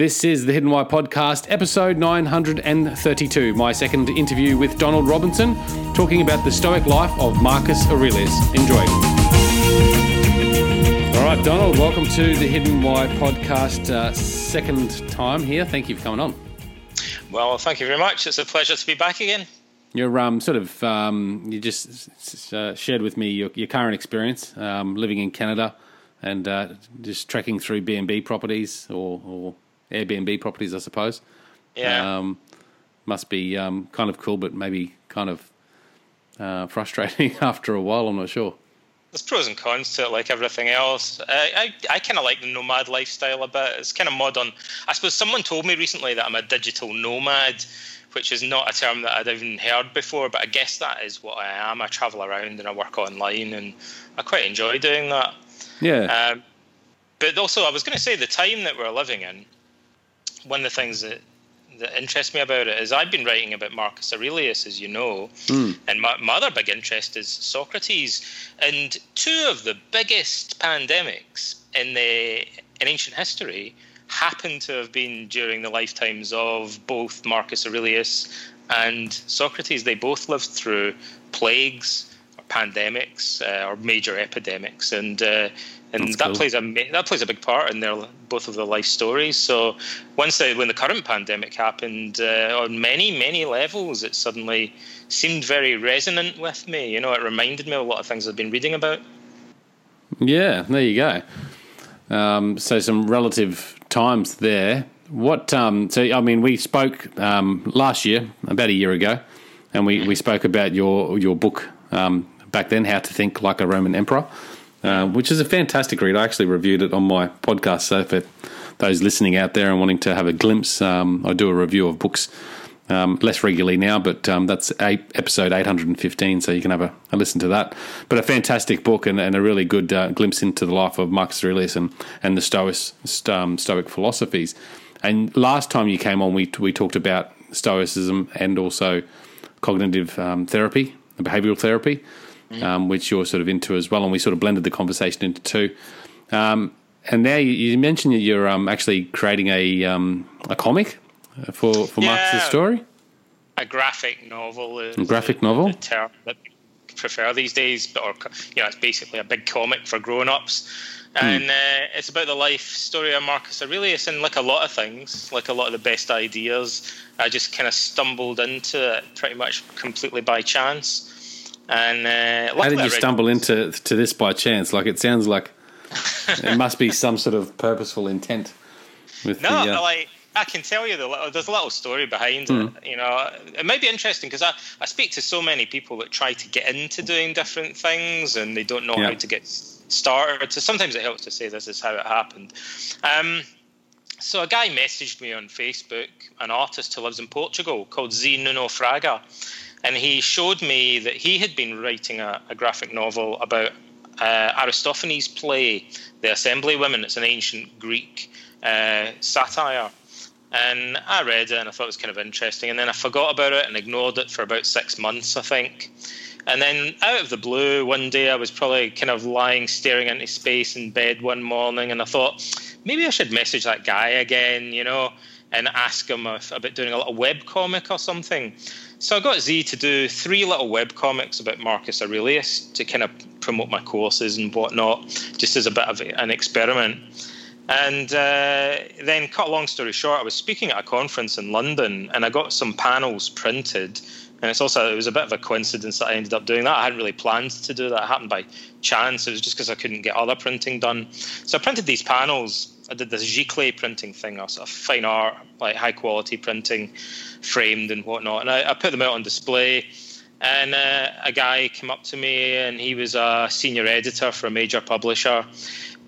This is the Hidden Why podcast, episode 932, my second interview with Donald Robertson, talking about the Stoic life of Marcus Aurelius. Enjoy. All right, Donald, welcome to the Hidden Why podcast, uh, second time here. Thank you for coming on. Well, thank you very much. It's a pleasure to be back again. You're um, sort of um, you just uh, shared with me your, your current experience um, living in Canada and uh, just trekking through B and B properties or, or Airbnb properties, I suppose. Yeah. Um, must be um, kind of cool, but maybe kind of uh, frustrating after a while. I'm not sure. There's pros and cons to it, like everything else. I I, I kind of like the nomad lifestyle a bit. It's kind of modern. I suppose someone told me recently that I'm a digital nomad, which is not a term that I'd even heard before, but I guess that is what I am. I travel around and I work online, and I quite enjoy doing that. Yeah. Um, but also, I was going to say the time that we're living in one of the things that that interests me about it is I've been writing about Marcus Aurelius, as you know, mm. and my, my, other big interest is Socrates. And two of the biggest pandemics in the in ancient history happened to have been during the lifetimes of both Marcus Aurelius and Socrates. They both lived through plagues or pandemics uh, or major epidemics, and uh, and That's that cool. plays a that plays a big part in their both of their life stories. So once the, when the current pandemic happened, uh, on many many levels, it suddenly seemed very resonant with me. You know, it reminded me of a lot of things I've been reading about. Yeah, there you go. Um, so some relative times there. What? Um, so I mean, we spoke um, last year, about a year ago, and we, we spoke about your your book um, back then, How to Think Like a Roman Emperor, uh, which is a fantastic read. I actually reviewed it on my podcast. So for those listening out there and wanting to have a glimpse, um, I do a review of books. Um, less regularly now, but um, that's eight, episode 815, so you can have a, a, listen to that. But a fantastic book and, and a really good uh, glimpse into the life of Marcus Aurelius and, and the Stoic, um, Stoic philosophies. And last time you came on, we, we talked about Stoicism and also cognitive um, therapy, behavioral therapy, mm. which you're sort of into as well. And we sort of blended the conversation into two. Um, and now you, you mentioned that you're um, actually creating a, a comic for for yeah, Marcus's story? A graphic novel. Is a graphic novel. The term that I prefer these days, but or you know, it's basically a big comic for grown-ups, and Hmm. uh, it's about the life story of Marcus Aurelius. And like a lot of things, like a lot of the best ideas, I just kind of stumbled into it pretty much completely by chance. And uh, how did you stumble into to this by chance? Like it sounds like it must be some sort of purposeful intent. With No, the, uh, like I can tell you the there's a little story behind Hmm. it. You know, it might be interesting because I, I speak to so many people that try to get into doing different things and they don't know Yeah. how to get started. So sometimes it helps to say this is how it happened. Um, so a guy messaged me on Facebook, an artist who lives in Portugal called Zé Nuno Fraga, and he showed me that he had been writing a, a graphic novel about uh, Aristophanes' play, The Assembly Women. It's an ancient Greek uh, satire. And I read it and I thought it was kind of interesting. And then I forgot about it and ignored it for about six months, I think. And then out of the blue, one day I was probably kind of lying staring into space in bed one morning and I thought, maybe I should message that guy again, you know, and ask him if, about doing a little web comic or something. So I got Zé to do three little web comics about Marcus Aurelius to kind of promote my courses and whatnot, just as a bit of an experiment. And uh, then, cut a long story short, I was speaking at a conference in London, and I got some panels printed. And it's also it was a bit of a coincidence that I ended up doing that. I hadn't really planned to do that. It happened by chance. It was just because I couldn't get other printing done. So I printed these panels. I did this giclée printing thing, or sort of fine art, like high quality printing, framed and whatnot. And I, I put them out on display. And uh, a guy came up to me, and he was a senior editor for a major publisher.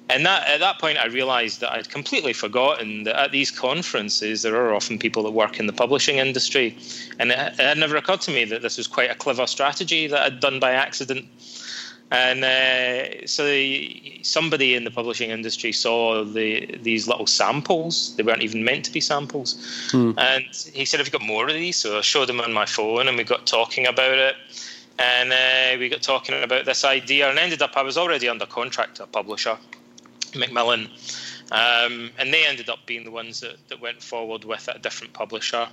And that at that point, I realised that I'd completely forgotten that at these conferences there are often people that work in the publishing industry, and it, it had never occurred to me that this was quite a clever strategy that I'd done by accident. And uh, so the, somebody in the publishing industry saw the these little samples. They weren't even meant to be samples. And he said, "Have you got more of these?" So I showed him on my phone, and we got talking about it. And uh, we got talking about this idea, and ended up I was already under contract to a publisher, Macmillan, Um, and they ended up being the ones that, that went forward with a different publisher.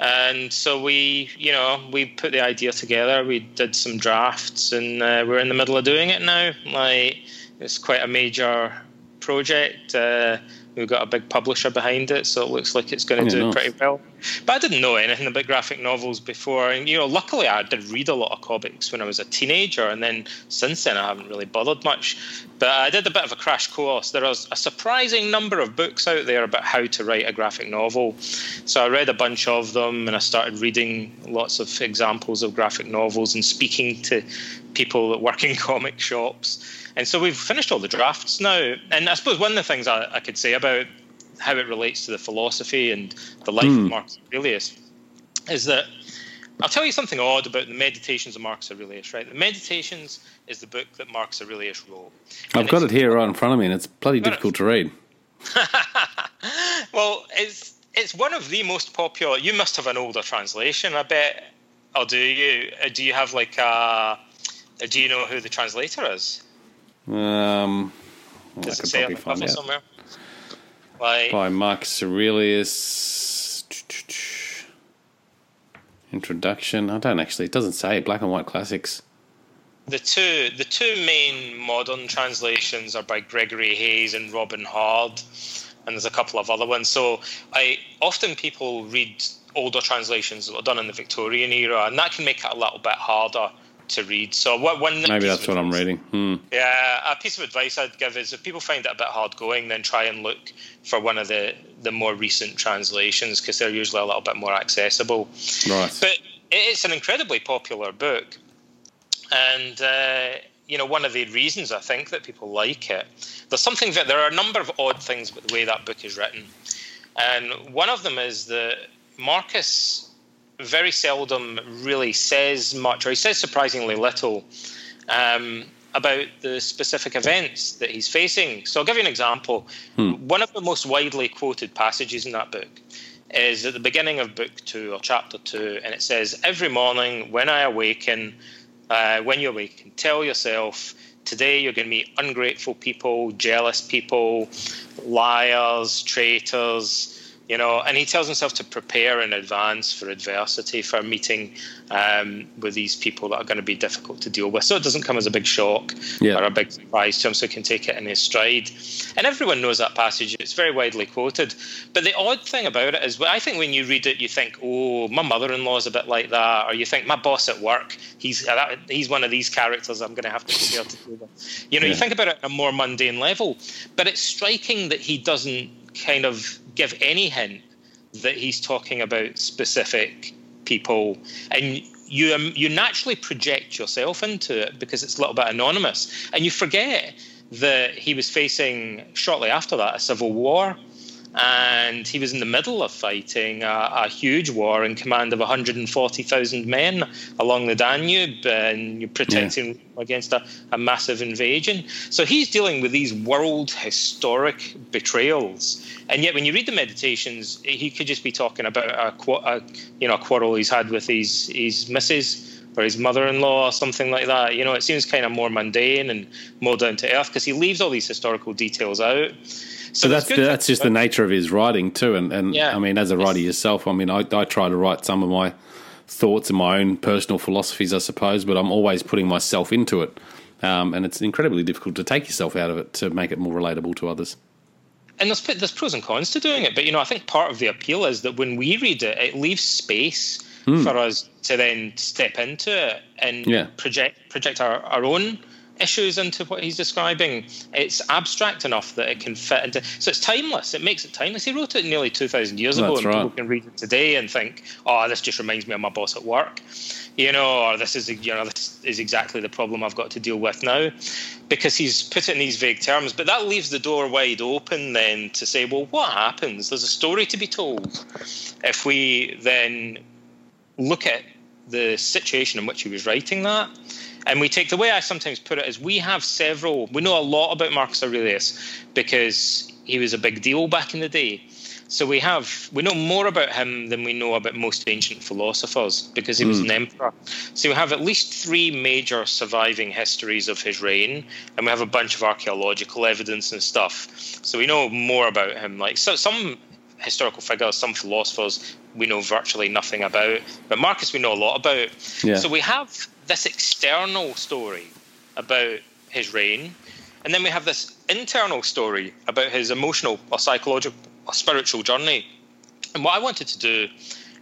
And so we, you know, we put the idea together. We did some drafts, and uh, we're in the middle of doing it now. Like it's quite a major project. Uh, we've got a big publisher behind it, so it looks like it's going to do nice. pretty well. But I didn't know anything about graphic novels before, and you know, luckily I did read a lot of comics when I was a teenager, and then since then I haven't really bothered much. But I did a bit of a crash course. There was a surprising number of books out there about how to write a graphic novel, so I read a bunch of them, and I started reading lots of examples of graphic novels and speaking to people that work in comic shops and so we've finished all the drafts now. And I suppose one of the things I, I could say about how it relates to the philosophy and the life mm. of Marcus Aurelius is that I'll tell you something odd about the Meditations of Marcus Aurelius, right? The Meditations is the book that Marcus Aurelius wrote. I've got it here right in front of me, and it's bloody difficult to read. well, it's it's one of the most popular. You must have an older translation, I bet. Or do you? Uh, do you have like a? Do you know who the translator is? Um, Does it say on the cover somewhere? Like, By Marcus Aurelius. Introduction. I don't actually. It doesn't say. Black and white classics. The two the two main modern translations are by Gregory Hays and Robin Hard, and there's a couple of other ones. So I often people read older translations that were done in the Victorian era, and that can make it a little bit harder to read. So what one maybe that's what I'm reading. Hmm. Yeah, a piece of advice I'd give is if people find it a bit hard going, then try and look for one of the the more recent translations because they're usually a little bit more accessible. Right. But it's an incredibly popular book, and. Uh, you know, one of the reasons I think that people like it, there's something that there are a number of odd things with the way that book is written, and one of them is that Marcus very seldom really says much, or he says surprisingly little um, about the specific events that he's facing. So I'll give you an example. Hmm. One of the most widely quoted passages in that book is at the beginning of book two or chapter two, and it says, Every morning when I awaken, uh, when you awaken, tell yourself, today you're going to meet ungrateful people, jealous people, liars, traitors you know, and he tells himself to prepare in advance for adversity, for meeting um, with these people that are going to be difficult to deal with. So it doesn't come as a big shock yeah. or a big surprise to him, so he can take it in his stride. And everyone knows that passage; it's very widely quoted. But the odd thing about it is, I think when you read it, you think, "Oh, my mother-in-law is a bit like that," or you think, "My boss at work, he's uh, he's one of these characters I'm going to have to prepare to deal with." You know, yeah. you think about it on a more mundane level, but it's striking that he doesn't kind of give any hint that he's talking about specific people, and you um, you naturally project yourself into it because it's a little bit anonymous, and you forget that he was facing shortly after that a civil war and he was in the middle of fighting a, a huge war in command of 140,000 men along the Danube and protecting yeah. against a, a, massive invasion. So he's dealing with these world historic betrayals, and yet when you read the meditations, he could just be talking about a, a you know a quarrel he's had with his his missus or his mother-in-law or something like that. You know, it seems kind of more mundane and more down to earth because he leaves all these historical details out. So, so that's that's just the nature of his writing too. And, and yeah. I mean, as a writer yourself, I mean, I, I try to write some of my thoughts and my own personal philosophies, I suppose, but I'm always putting myself into it. Um, and it's incredibly difficult to take yourself out of it to make it more relatable to others. And there's, there's pros and cons to doing it, but you know, I think part of the appeal is that when we read it, it leaves space mm. for us to then step into it and yeah. project project our, our own issues into what he's describing. It's abstract enough that it can fit into. So it's timeless. It makes it timeless. He wrote it nearly two thousand years ago, and right. people can read it today and think, "Oh, this just reminds me of my boss at work," you know, or this is you know this is exactly the problem I've got to deal with now, because he's put it in these vague terms. But that leaves the door wide open then to say, well, what happens? There's a story to be told if we then look at the situation in which he was writing that and we take the way I sometimes put it is we have several, we know a lot about Marcus Aurelius because he was a big deal back in the day. So we have we know more about him than we know about most ancient philosophers because he was an hmm. emperor. So we have at least three major surviving histories of his reign, and we have a bunch of archaeological evidence and stuff. So we know more about him. Like so, some historical figures, some philosophers we know virtually nothing about, but Marcus we know a lot about. Yeah. So we have this external story about his reign, and then we have this internal story about his emotional or psychological or spiritual journey. And what I wanted to do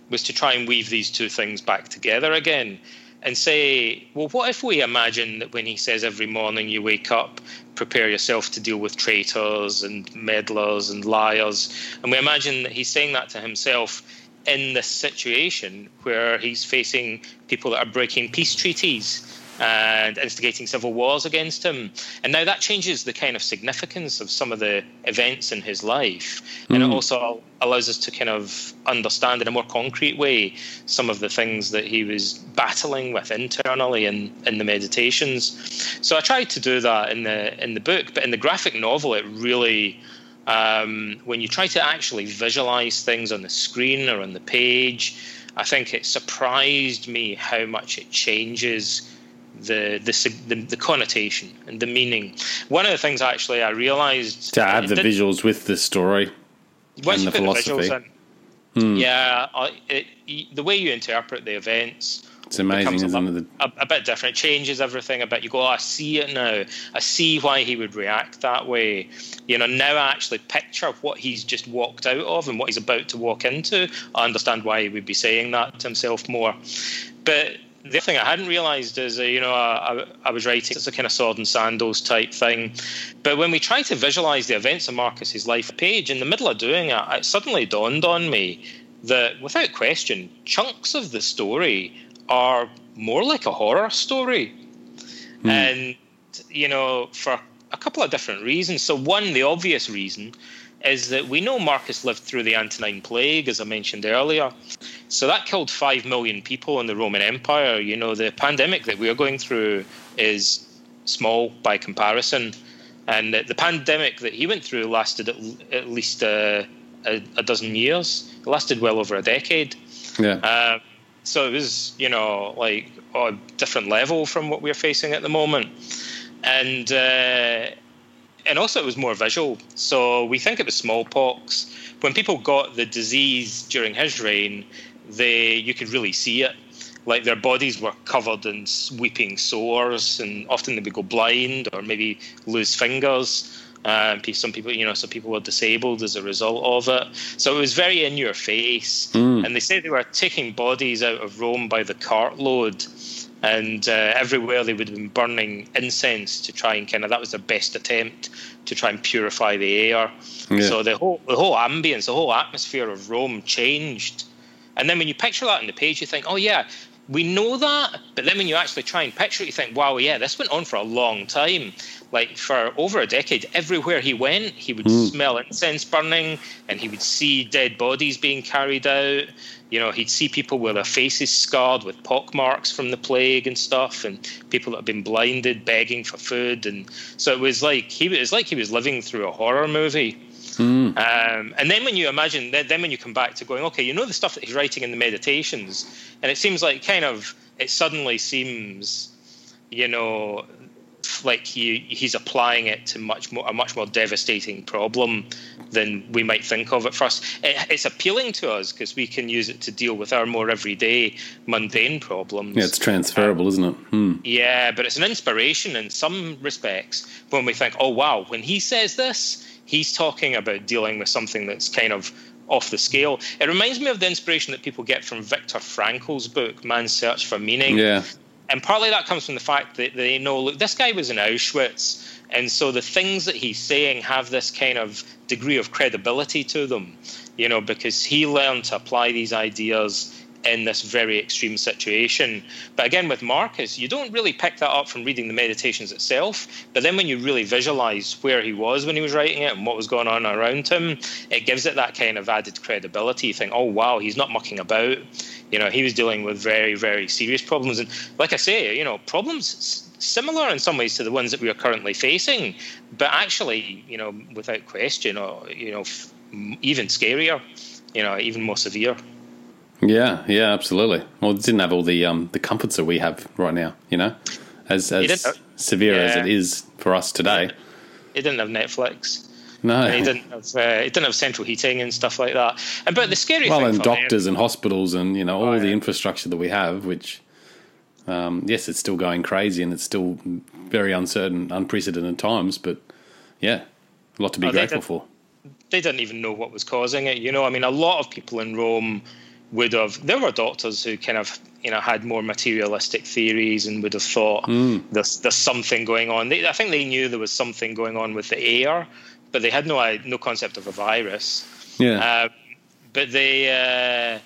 was to try and weave these two things back together again and say, well, what if we imagine that when he says every morning you wake up, prepare yourself to deal with traitors and meddlers and liars, and we imagine that he's saying that to himself in this situation where he's facing people that are breaking peace treaties and instigating civil wars against him. And now that changes the kind of significance of some of the events in his life. And it hmm. also allows us to kind of understand in a more concrete way some of the things that he was battling with internally in, in the meditations. So I tried to do that in the in the book, but in the graphic novel it really um, when you try to actually visualize things on the screen or on the page, I think it surprised me how much it changes the the, the, the connotation and the meaning. One of the things actually I realized To add the visuals with the story. once and you the put philosophy. the visuals in, yeah, I, it, the way you interpret the events It's amazing, a, isn't it? a, a bit different. It changes everything a bit. You go, oh, I see it now. I see why he would react that way. You know, now I actually picture what he's just walked out of and what he's about to walk into. I understand why he would be saying that to himself more. But the other thing I hadn't realised is, uh, you know, I, I, I was writing, it's a kind of sword and sandals type thing. But when we try to visualise the events of Marcus's life page, in the middle of doing it, it suddenly dawned on me that without question, chunks of the story are more like a horror story. And, you know, for a couple of different reasons. So, one, the obvious reason is that we know Marcus lived through the Antonine Plague, as I mentioned earlier. So that killed 5 million people in the Roman Empire. You know, the pandemic that we're going through is small by comparison. And the pandemic that he went through lasted at, at least uh, a, a dozen years. It lasted well over a decade. Yeah. Uh, so it was, you know, like a different level from what we're facing at the moment, and uh, and also it was more visual. So we think it was smallpox. When people got the disease during his reign, they you could really see it. Like their bodies were covered in sweeping sores, and often they would go blind or maybe lose fingers. Um, some people, you know, some people were disabled as a result of it. So it was very in your face. And they say they were taking bodies out of Rome by the cartload, and uh, everywhere they would have been burning incense to try and kind of that was their best attempt to try and purify the air. Yeah. So the whole the whole ambience, the whole atmosphere of Rome changed. And then when you picture that on the page, you think, oh yeah, we know that. But then when you actually try and picture it, you think, wow, yeah, this went on for a long time. Like for over a decade, everywhere he went, he would smell incense burning and he would see dead bodies being carried out. You know, he'd see people with their faces scarred with pock marks from the plague and stuff, and people that had been blinded begging for food. And so it was like he was like he was living through a horror movie. Um, and then when you imagine, then when you come back to going, okay, you know the stuff that he's writing in the meditations, and it seems like kind of, it suddenly seems, you know, like he he's applying it to much more a much more devastating problem than we might think of at first. It, it's appealing to us because we can use it to deal with our more everyday mundane problems. Yeah, it's transferable, isn't it? Hmm. Yeah, but it's an inspiration in some respects when we think, oh, wow, when he says this, he's talking about dealing with something that's kind of off the scale. It reminds me of the inspiration that people get from Viktor Frankl's book, Man's Search for Meaning. Yeah. And partly that comes from the fact that they know, look, this guy was in Auschwitz. And so the things that he's saying have this kind of degree of credibility to them, you know, because he learned to apply these ideas in this very extreme situation. But again, with Marcus, you don't really pick that up from reading the meditations itself. But then when you really visualize where he was when he was writing it and what was going on around him, it gives it that kind of added credibility. You think, oh, wow, he's not mucking about. You know, he was dealing with very, very serious problems. And like I say, you know, problems similar in some ways to the ones that we are currently facing, but actually, you know, without question, or, you know, even scarier, you know, even more severe. Yeah, yeah, absolutely. Well, it didn't have all the um, the comforts that we have right now, you know, as as severe yeah. as it is for us today. It didn't have Netflix. No, it didn't have. Uh, it didn't have central heating and stuff like that. And but the scary well, and doctors me, and hospitals and you know all oh, the infrastructure that we have, which um, yes, it's still going crazy and it's still very uncertain, unprecedented times. But yeah, a lot to be oh, grateful for. They didn't even know what was causing it. You know, I mean, a lot of people in Rome would have. There were doctors who kind of you know had more materialistic theories and would have thought mm. there's there's something going on. They, I think they knew there was something going on with the air, but they had no no concept of a virus. Yeah. Uh, but they, uh,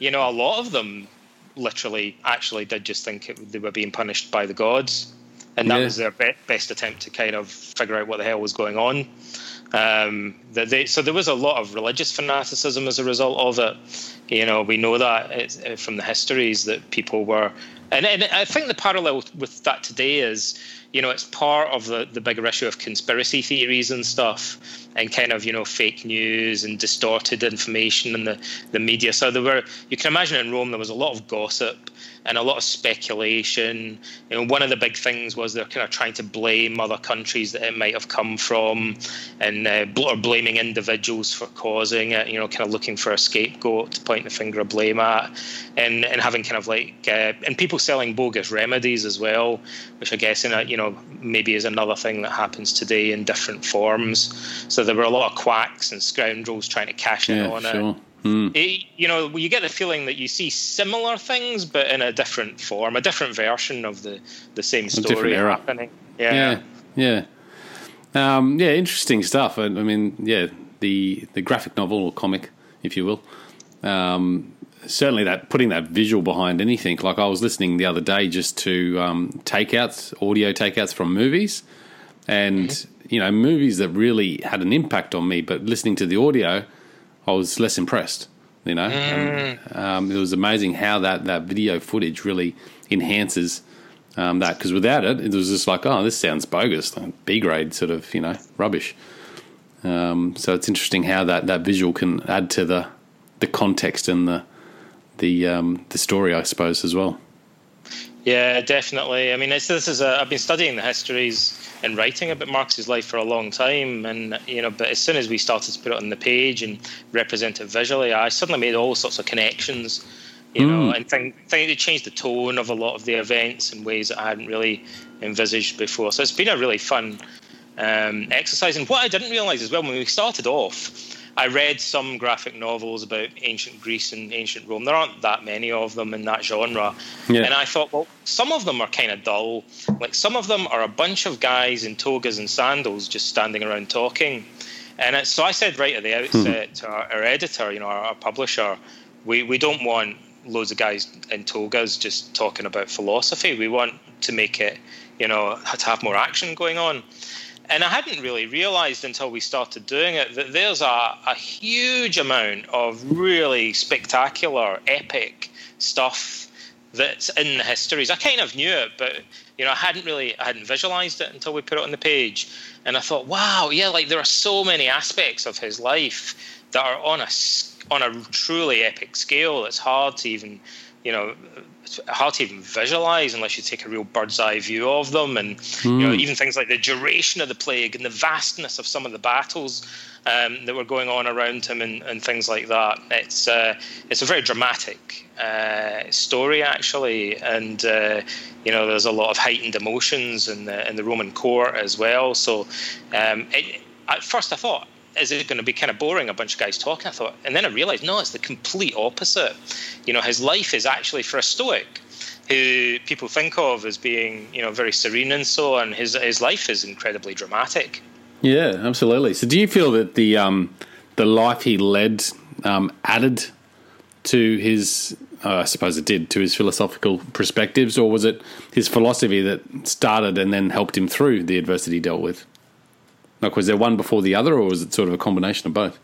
you know, a lot of them literally actually did just think it, they were being punished by the gods, and that yeah. was their be- best attempt to kind of figure out what the hell was going on. Um, they, so there was a lot of religious fanaticism as a result of it. You know, we know that uh, from the histories that people were, and, and I think the parallel with that today is you know, it's part of the, the bigger issue of conspiracy theories and stuff and kind of, you know, fake news and distorted information in the, the media. So there were, you can imagine in Rome, there was a lot of gossip and a lot of speculation. You know, one of the big things was they're kind of trying to blame other countries that it might have come from, and uh, or blaming individuals for causing it. You know, kind of looking for a scapegoat to point the finger of blame at, and and having kind of like uh, and people selling bogus remedies as well, which I guess in a you know maybe is another thing that happens today in different forms. So there were a lot of quacks and scoundrels trying to cash in yeah, on sure. it. Mm. It, you know, you get the feeling that you see similar things, but in a different form, a different version of the, the same story happening. Yeah, yeah, yeah. Um, yeah, interesting stuff. I, I, mean, yeah, the the graphic novel or comic, if you will. Um, certainly, that putting that visual behind anything. Like I was listening the other day just to um, takeouts, audio takeouts from movies, and mm-hmm. you know, movies that really had an impact on me. But listening to the audio I was less impressed. You know, mm. and, um, it was amazing how that, that video footage really enhances um, that. Because without it, it was just like, oh, this sounds bogus, like B grade sort of, you know, rubbish. Um, so it's interesting how that, that visual can add to the the context and the the um, the story, I suppose, as well. Yeah, definitely. I mean, this is a, I've been studying the histories and writing about Marcus's life for a long time, and you know, but as soon as we started to put it on the page and represent it visually, I suddenly made all sorts of connections, you mm. know, hmm. and think think it changed the tone of a lot of the events in ways that I hadn't really envisaged before. So it's been a really fun um, exercise. And what I didn't realize as well when we started off I read some graphic novels about ancient Greece and ancient Rome. There aren't that many of them in that genre. Yeah. And I thought, well, some of them are kind of dull. Like some of them are a bunch of guys in togas and sandals just standing around talking. And it, so I said right at the outset hmm. to our, our, editor, you know, our, our publisher, we, we don't want loads of guys in togas just talking about philosophy. We want to make it, you know, to have more action going on. And I hadn't really realized until we started doing it that there's a, a huge amount of really spectacular, epic stuff that's in the histories. I kind of knew it, but you know, I hadn't really, I hadn't visualized it until we put it on the page. And I thought, wow, yeah, like there are so many aspects of his life that are on a on a truly epic scale. It's hard to even, you know, hard to even visualize unless you take a real bird's eye view of them. And mm. you know, hmm. even things like the duration of the plague and the vastness of some of the battles um, that were going on around him and, and things like that. It's uh, it's a very dramatic uh, story actually, and uh, you know there's a lot of heightened emotions in the in the Roman court as well. So um, it, at first I thought is it going to be kind of boring, a bunch of guys talking? I thought, and then I realized, no, it's the complete opposite. You know, his life is actually for a Stoic, who people think of as being, you know, very serene and so on. His his life is incredibly dramatic. Yeah, absolutely. So, do you feel that the um, the life he led um, added to his? Uh, I suppose it did to his philosophical perspectives, or was it his philosophy that started and then helped him through the adversity he dealt with? Like, was there one before the other, or was it sort of a combination of both?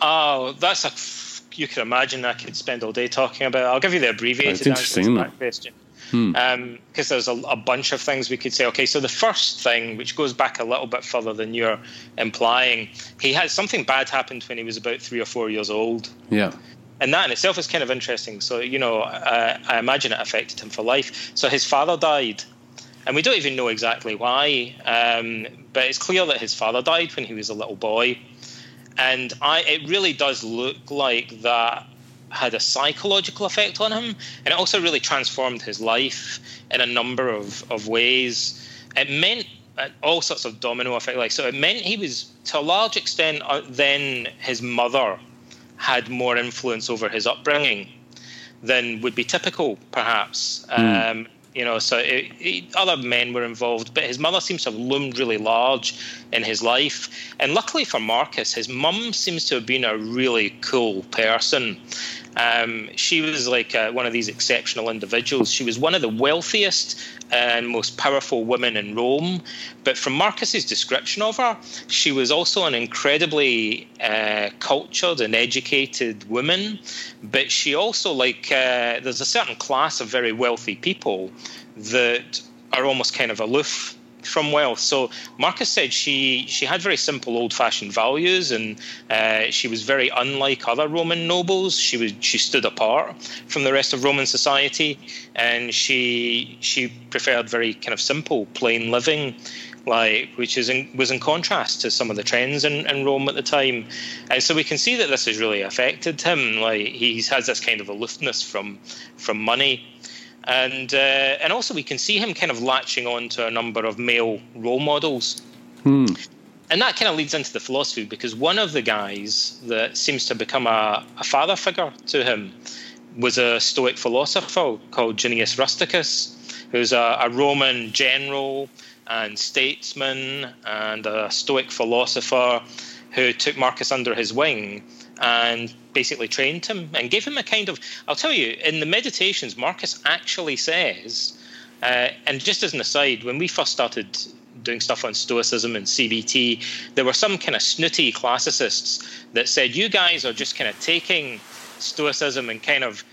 Oh, that's a. You can imagine I could spend all day talking about. It. I'll give you the abbreviated answer to that question. because hmm. um, there's a, a, bunch of things we could say. Okay, so the first thing, which goes back a little bit further than you're implying, he had something bad happened when he was about three or four years old. Yeah. And that in itself is kind of interesting. So, you know, I, I imagine it affected him for life. So his father died, and we don't even know exactly why, um, but it's clear that his father died when he was a little boy. And I, it really does look like that had a psychological effect on him, and it also really transformed his life in a number of, of ways. It meant uh, all sorts of domino effect. Like so, it meant he was to a large extent uh, then his mother had more influence over his upbringing than would be typical, perhaps. Mm. Um, you know, so it, it, other men were involved, but his mother seems to have loomed really large in his life. And luckily for Marcus, his mum seems to have been a really cool person. Um, she was like uh, one of these exceptional individuals. She was one of the wealthiest and most powerful women in Rome. But from Marcus's description of her, she was also an incredibly uh, cultured and educated woman. But she also, like, uh, there's a certain class of very wealthy people that are almost kind of aloof from wealth. So Marcus said she she had very simple, old-fashioned values, and uh, she was very unlike other Roman nobles. She was she stood apart from the rest of Roman society, and she she preferred very kind of simple, plain living. Like, which is in, was in contrast to some of the trends in, in Rome at the time, and so we can see that this has really affected him. Like, he has this kind of aloofness from from money, and uh, and also we can see him kind of latching on to a number of male role models. Hmm. And that kind of leads into the philosophy because one of the guys that seems to become a, a father figure to him was a Stoic philosopher called Junius Rusticus, who's a, a Roman general and statesman and a Stoic philosopher who took Marcus under his wing and basically trained him and gave him a kind of. I'll tell you, in the meditations, Marcus actually says, uh, and just as an aside, when we first started doing stuff on Stoicism and CBT, there were some kind of snooty classicists that said, you guys are just kind of taking Stoicism and kind of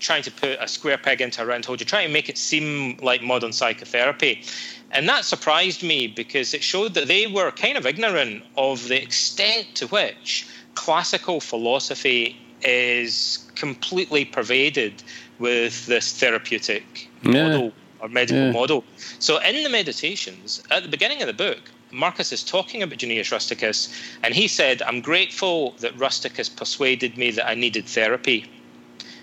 trying to put a square peg into a round hole. You're trying to make it seem like modern psychotherapy. And that surprised me because it showed that they were kind of ignorant of the extent to which classical philosophy is completely pervaded with this therapeutic yeah. model or medical yeah. model. So in the meditations, at the beginning of the book, Marcus is talking about Junius Rusticus, and he said, I'm grateful that Rusticus persuaded me that I needed therapy.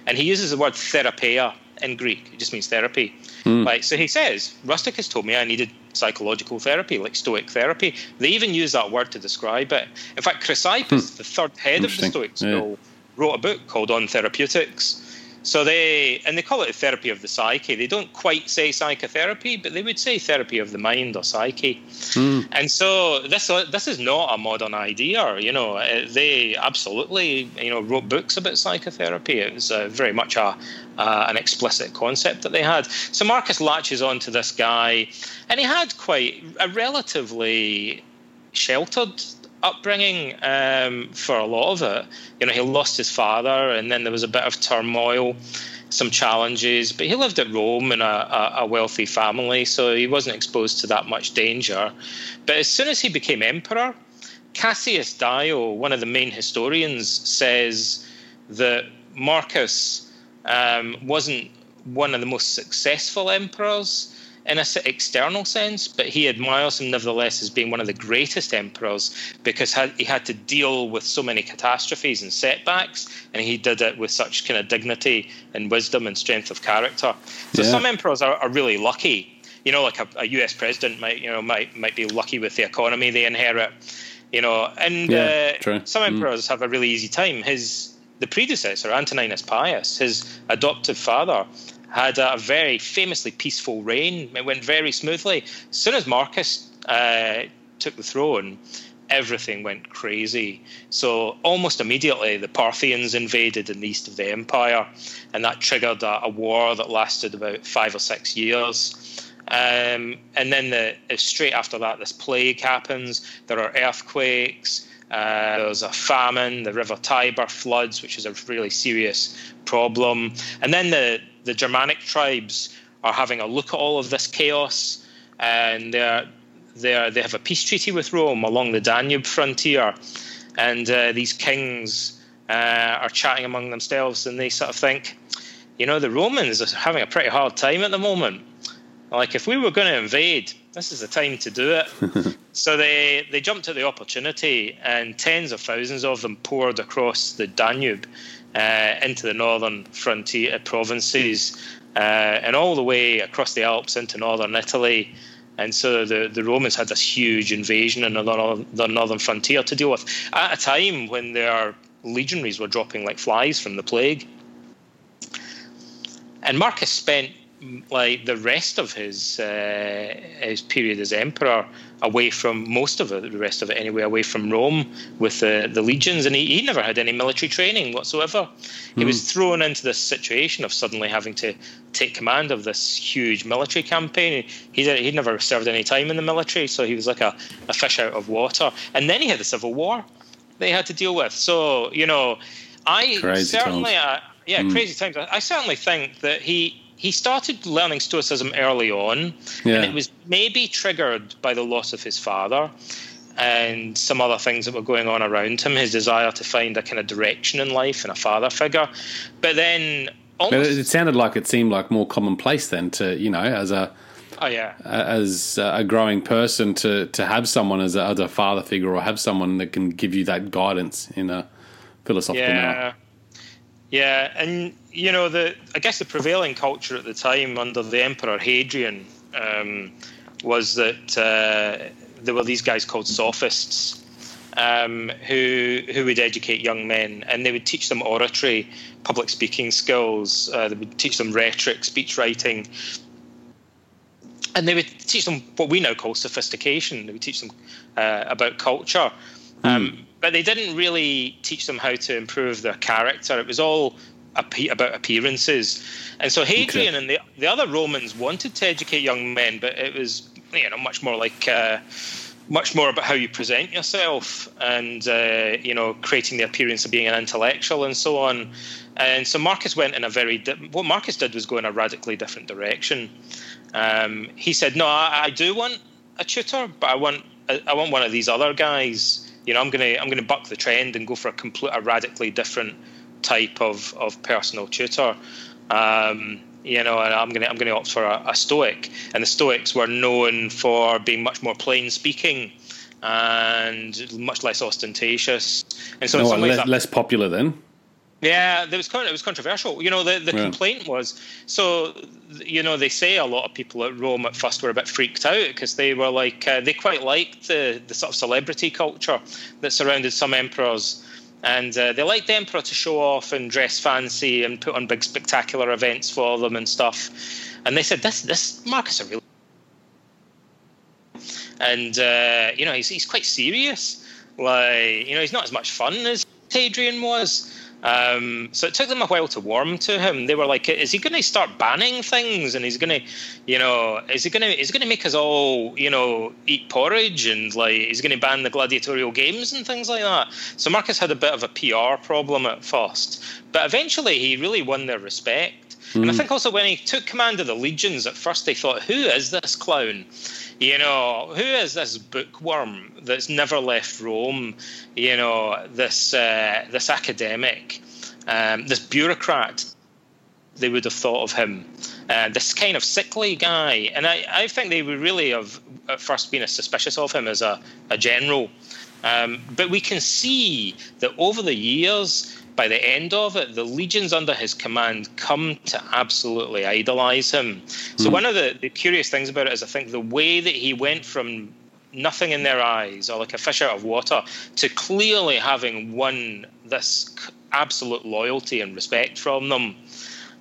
And he uses the word therapia in Greek. It just means therapy. Mm. Like so he says, Rusticus told me I needed psychological therapy, like Stoic therapy. They even use that word to describe it. In fact, Chrysippus, mm. the third head of the Stoic school, yeah. wrote a book called On Therapeutics. So they and they call it a therapy of the psyche. They don't quite say psychotherapy, but they would say therapy of the mind or psyche. Mm. And so this this is not a modern idea. You know, uh, they absolutely you know wrote books about psychotherapy. It was uh, very much a uh, an explicit concept that they had. So Marcus latches on to this guy, and he had quite a relatively sheltered upbringing um, for a lot of it. You know, he lost his father, and then there was a bit of turmoil, some challenges. But he lived at Rome in a, a, wealthy family, so he wasn't exposed to that much danger. But as soon as he became emperor, Cassius Dio, one of the main historians, says that Marcus um, wasn't one of the most successful emperors in an external sense, but he admires him nevertheless as being one of the greatest emperors because he had to deal with so many catastrophes and setbacks, and he did it with such kind of dignity and wisdom and strength of character. So yeah. some emperors are, are, really lucky. You know, like a, a, U.S. president might, you know, might might be lucky with the economy they inherit. You know, and yeah, uh, some mm. emperors mm. have a really easy time. His the predecessor, Antoninus Pius, his adoptive father, had a very famously peaceful reign. It went very smoothly. As soon as Marcus uh, took the throne, everything went crazy. So almost immediately, the Parthians invaded in the east of the empire, and that triggered a, a war that lasted about five or six years. Um, and then the, straight after that, this plague happens. There are earthquakes. Uh, there's a famine. The River Tiber floods, which is a really serious problem. And then the the Germanic tribes are having a look at all of this chaos, and they're they they have a peace treaty with Rome along the Danube frontier, and uh, these kings uh, are chatting among themselves, and they sort of think, you know, the Romans are having a pretty hard time at the moment. Like if we were going to invade, this is the time to do it. so they they jumped at the opportunity, and tens of thousands of them poured across the Danube uh, into the northern frontier provinces, uh, and all the way across the Alps into northern Italy. And so the, the Romans had this huge invasion in the, the northern frontier to deal with at a time when their legionaries were dropping like flies from the plague. And Marcus spent like the rest of his uh, his period as emperor away from most of it, the rest of it anyway, away from Rome with the, the legions, and he, he never had any military training whatsoever. Mm. He was hmm. thrown into this situation of suddenly having to take command of this huge military campaign. He he'd never served any time in the military, so he was like a, a fish out of water. And then he had the civil war that he had to deal with. So you know, I crazy certainly, uh, yeah, mm. crazy times. I certainly think that he he started learning Stoicism early on, yeah. and it was maybe triggered by the loss of his father and some other things that were going on around him, his desire to find a kind of direction in life and a father figure. But then almost, it sounded like it seemed like more commonplace then to, you know, as a oh yeah, as a growing person to to have someone as a, as a father figure or have someone that can give you that guidance in a philosophical yeah. manner. Yeah, and you know the I guess the prevailing culture at the time under the Emperor Hadrian um, was that uh, there were these guys called sophists um, who who would educate young men, and they would teach them oratory, public speaking skills. Uh, they would teach them rhetoric, speech writing, and they would teach them what we now call sophistication. They would teach them uh, about culture. Um, mm. But they didn't really teach them how to improve their character. It was all about appearances. And so Hadrian okay. and the, the other Romans wanted to educate young men, but it was you know much more like uh, much more about how you present yourself and uh, you know creating the appearance of being an intellectual and so on. And so Marcus went in a very di- what Marcus did was go in a radically different direction. Um, he said, "No, I, I, do want a tutor, but I want I, I want one of these other guys." you know, I'm gonna I'm gonna buck the trend and go for a complete a radically different type of, of personal tutor. Um, you know, and I'm gonna I'm gonna opt for a, a, Stoic, and the Stoics were known for being much more plain speaking and much less ostentatious, and so no, less, less popular then. Yeah, there was kind of, it was controversial. You know, the, the yeah. complaint was so. You know, they say a lot of people at Rome at first were a bit freaked out because they were like uh, they quite liked the the sort of celebrity culture that surrounded some emperors, and uh, they like the emperor to show off and dress fancy and put on big spectacular events for them and stuff. And they said this this Marcus really and uh, you know he's he's quite serious. Like you know he's not as much fun as Hadrian was. Um, so it took them a while to warm to him. They were like, "Is he going to start banning things? And he's going to, you know, is he going to is he going to make us all, you know, eat porridge? And like, he's going to ban the gladiatorial games and things like that." So Marcus had a bit of a PR problem at first, but eventually he really won their respect. Mm. And I hmm. think also when he took command of the legions, at first they thought, "Who is this clown?" You know, who is this bookworm that's never left Rome? You know, this uh, this academic, um, this bureaucrat. They would have thought of him, uh, this kind of sickly guy, and I, I think they would really have at first been suspicious of him as a, a general. Um, but we can see that over the years, by the end of it, the legions under his command come to absolutely idolize him. So, mm. one of the, the curious things about it is I think the way that he went from nothing in their eyes or like a fish out of water to clearly having won this absolute loyalty and respect from them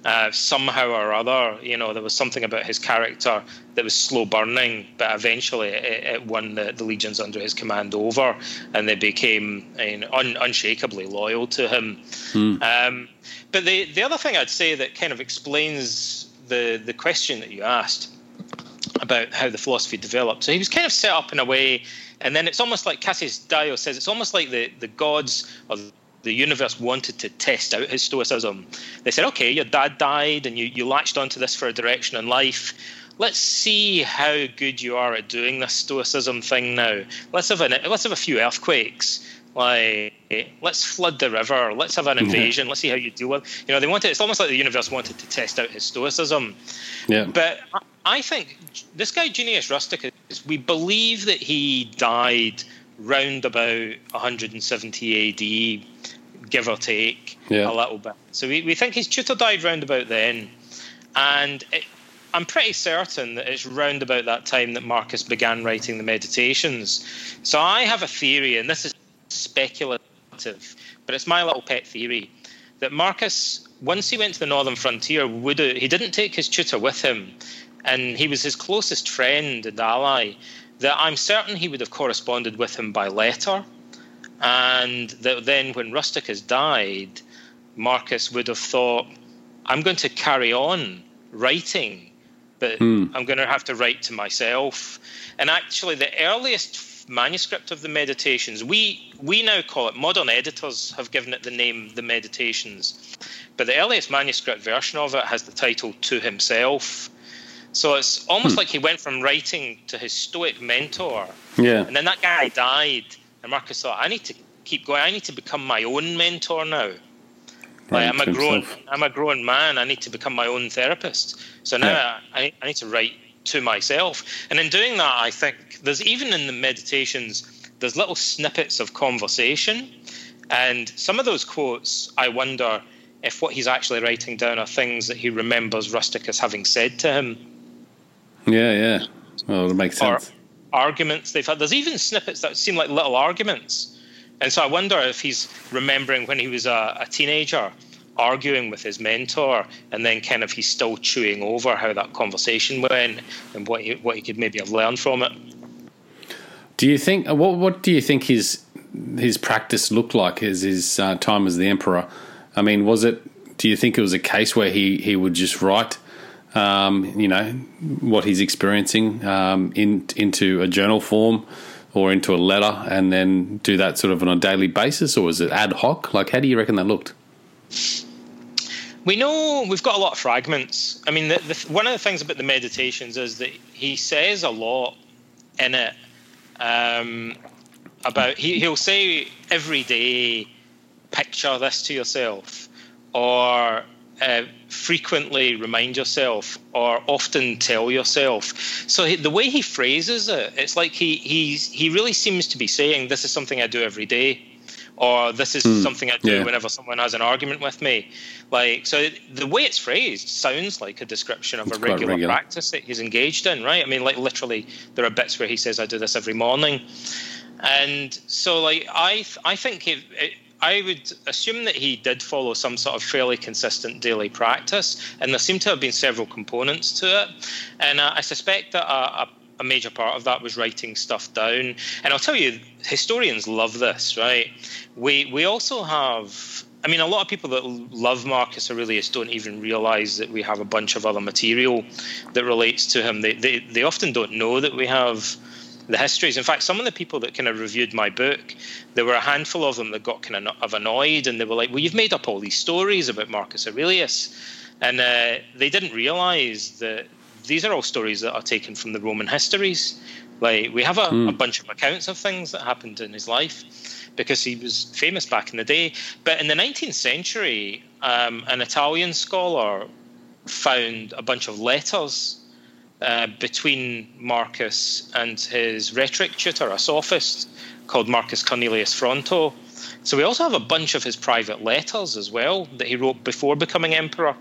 uh, somehow or other, you know, there was something about his character that was slow burning, but eventually it, it won the, the, legions under his command over, and they became you know, un, unshakably loyal to him. Hmm. Um, but the the other thing I'd say that kind of explains the the question that you asked about how the philosophy developed. So he was kind of set up in a way, and then it's almost like Cassius Dio says, it's almost like the the gods or the universe wanted to test out his stoicism. They said, okay, your dad died and you, you latched onto this for a direction in life. Let's see how good you are at doing this stoicism thing now. Let's have, an, let's have a few earthquakes. Like, let's flood the river. Let's have an invasion. Let's see how you deal with. You know, they wanted. It's almost like the universe wanted to test out his stoicism. Yeah. But I think this guy Junius Rusticus. We believe that he died round about 170 AD, give or take yeah. a little bit. So we, we think his tutor died round about then. And it, I'm pretty certain that it's round about that time that Marcus began writing the Meditations. So I have a theory, and this is speculative, but it's my little pet theory that Marcus, once he went to the northern frontier, would he didn't take his tutor with him, and he was his closest friend and ally that I'm certain he would have corresponded with him by letter, and that then when Rusticus died, Marcus would have thought, I'm going to carry on writing, but Hmm. I'm going to have to write to myself. And actually, the earliest manuscript of the Meditations, we we now call it. Modern editors have given it the name the Meditations, but the earliest manuscript version of it has the title To Himself. So it's almost hmm. like he went from writing to his Stoic mentor, Yeah. and then that guy died, and Marcus thought, I need to keep going. I need to become my own mentor now. Like I'm a grown, himself. I'm a grown man. I need to become my own therapist. So now Yeah. I, I need to write to myself. And in doing that, I think there's even in the meditations, there's little snippets of conversation, and some of those quotes, I wonder if what he's actually writing down are things that he remembers Rusticus having said to him Yeah, yeah. Well, it makes or sense. arguments they've had. There's even snippets that seem like little arguments. And so I wonder if he's remembering when he was a, a teenager arguing with his mentor, and then kind of he's still chewing over how that conversation went and what he, what he could maybe have learned from it. Do you think what what do you think his his practice looked like as his uh, time as the emperor? I mean, was it? Do you think it was a case where he he would just write, um, you know, what he's experiencing um, in into a journal form or into a letter, and then do that sort of on a daily basis, or is it ad hoc? Like, how do you reckon that looked? We know we've got a lot of fragments. I mean, the, the, one of the things about the meditations is that he says a lot in it um, about he, he'll say every day, picture this to yourself, or uh, frequently remind yourself, or often tell yourself. So he, the way he phrases it, it's like he he's, he really seems to be saying, "This is something I do every day." Or this is something I do yeah. whenever someone has an argument with me. Like so, the way it's phrased sounds like a description of It's a regular, regular. practice that he's engaged in, right? I mean, like literally, there are bits where he says, "I do this every morning," and so like I I think it, it, I would assume that he did follow some sort of fairly consistent daily practice, and there seem to have been several components to it, and uh, I suspect that a, a a major part of that was writing stuff down. And I'll tell you, historians love this, right? We we also have. I mean, a lot of people that love Marcus Aurelius don't even realize that we have a bunch of other material that relates to him. They they, they often don't know that we have the histories. In fact, some of the people that kind of reviewed my book, there were a handful of them that got kind of, of annoyed, and they were like, "Well, you've made up all these stories about Marcus Aurelius," and uh, they didn't realize that these are all stories that are taken from the Roman histories. Like we have a, a bunch of accounts of things that happened in his life because he was famous back in the day. But in the 19th century, um, an Italian scholar found a bunch of letters uh, between Marcus and his rhetoric tutor, a sophist called Marcus Cornelius Fronto. So we also have a bunch of his private letters as well that he wrote before becoming emperor.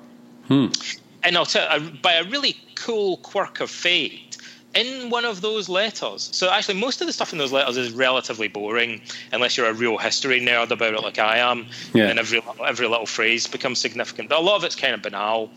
And I'll tell uh, by a really cool quirk of fate, in one of those letters. So actually, most of the stuff in those letters is relatively boring, unless you're a real history nerd about it, like I am. Yeah. And every every little phrase becomes significant. But a lot of it's kind of banal.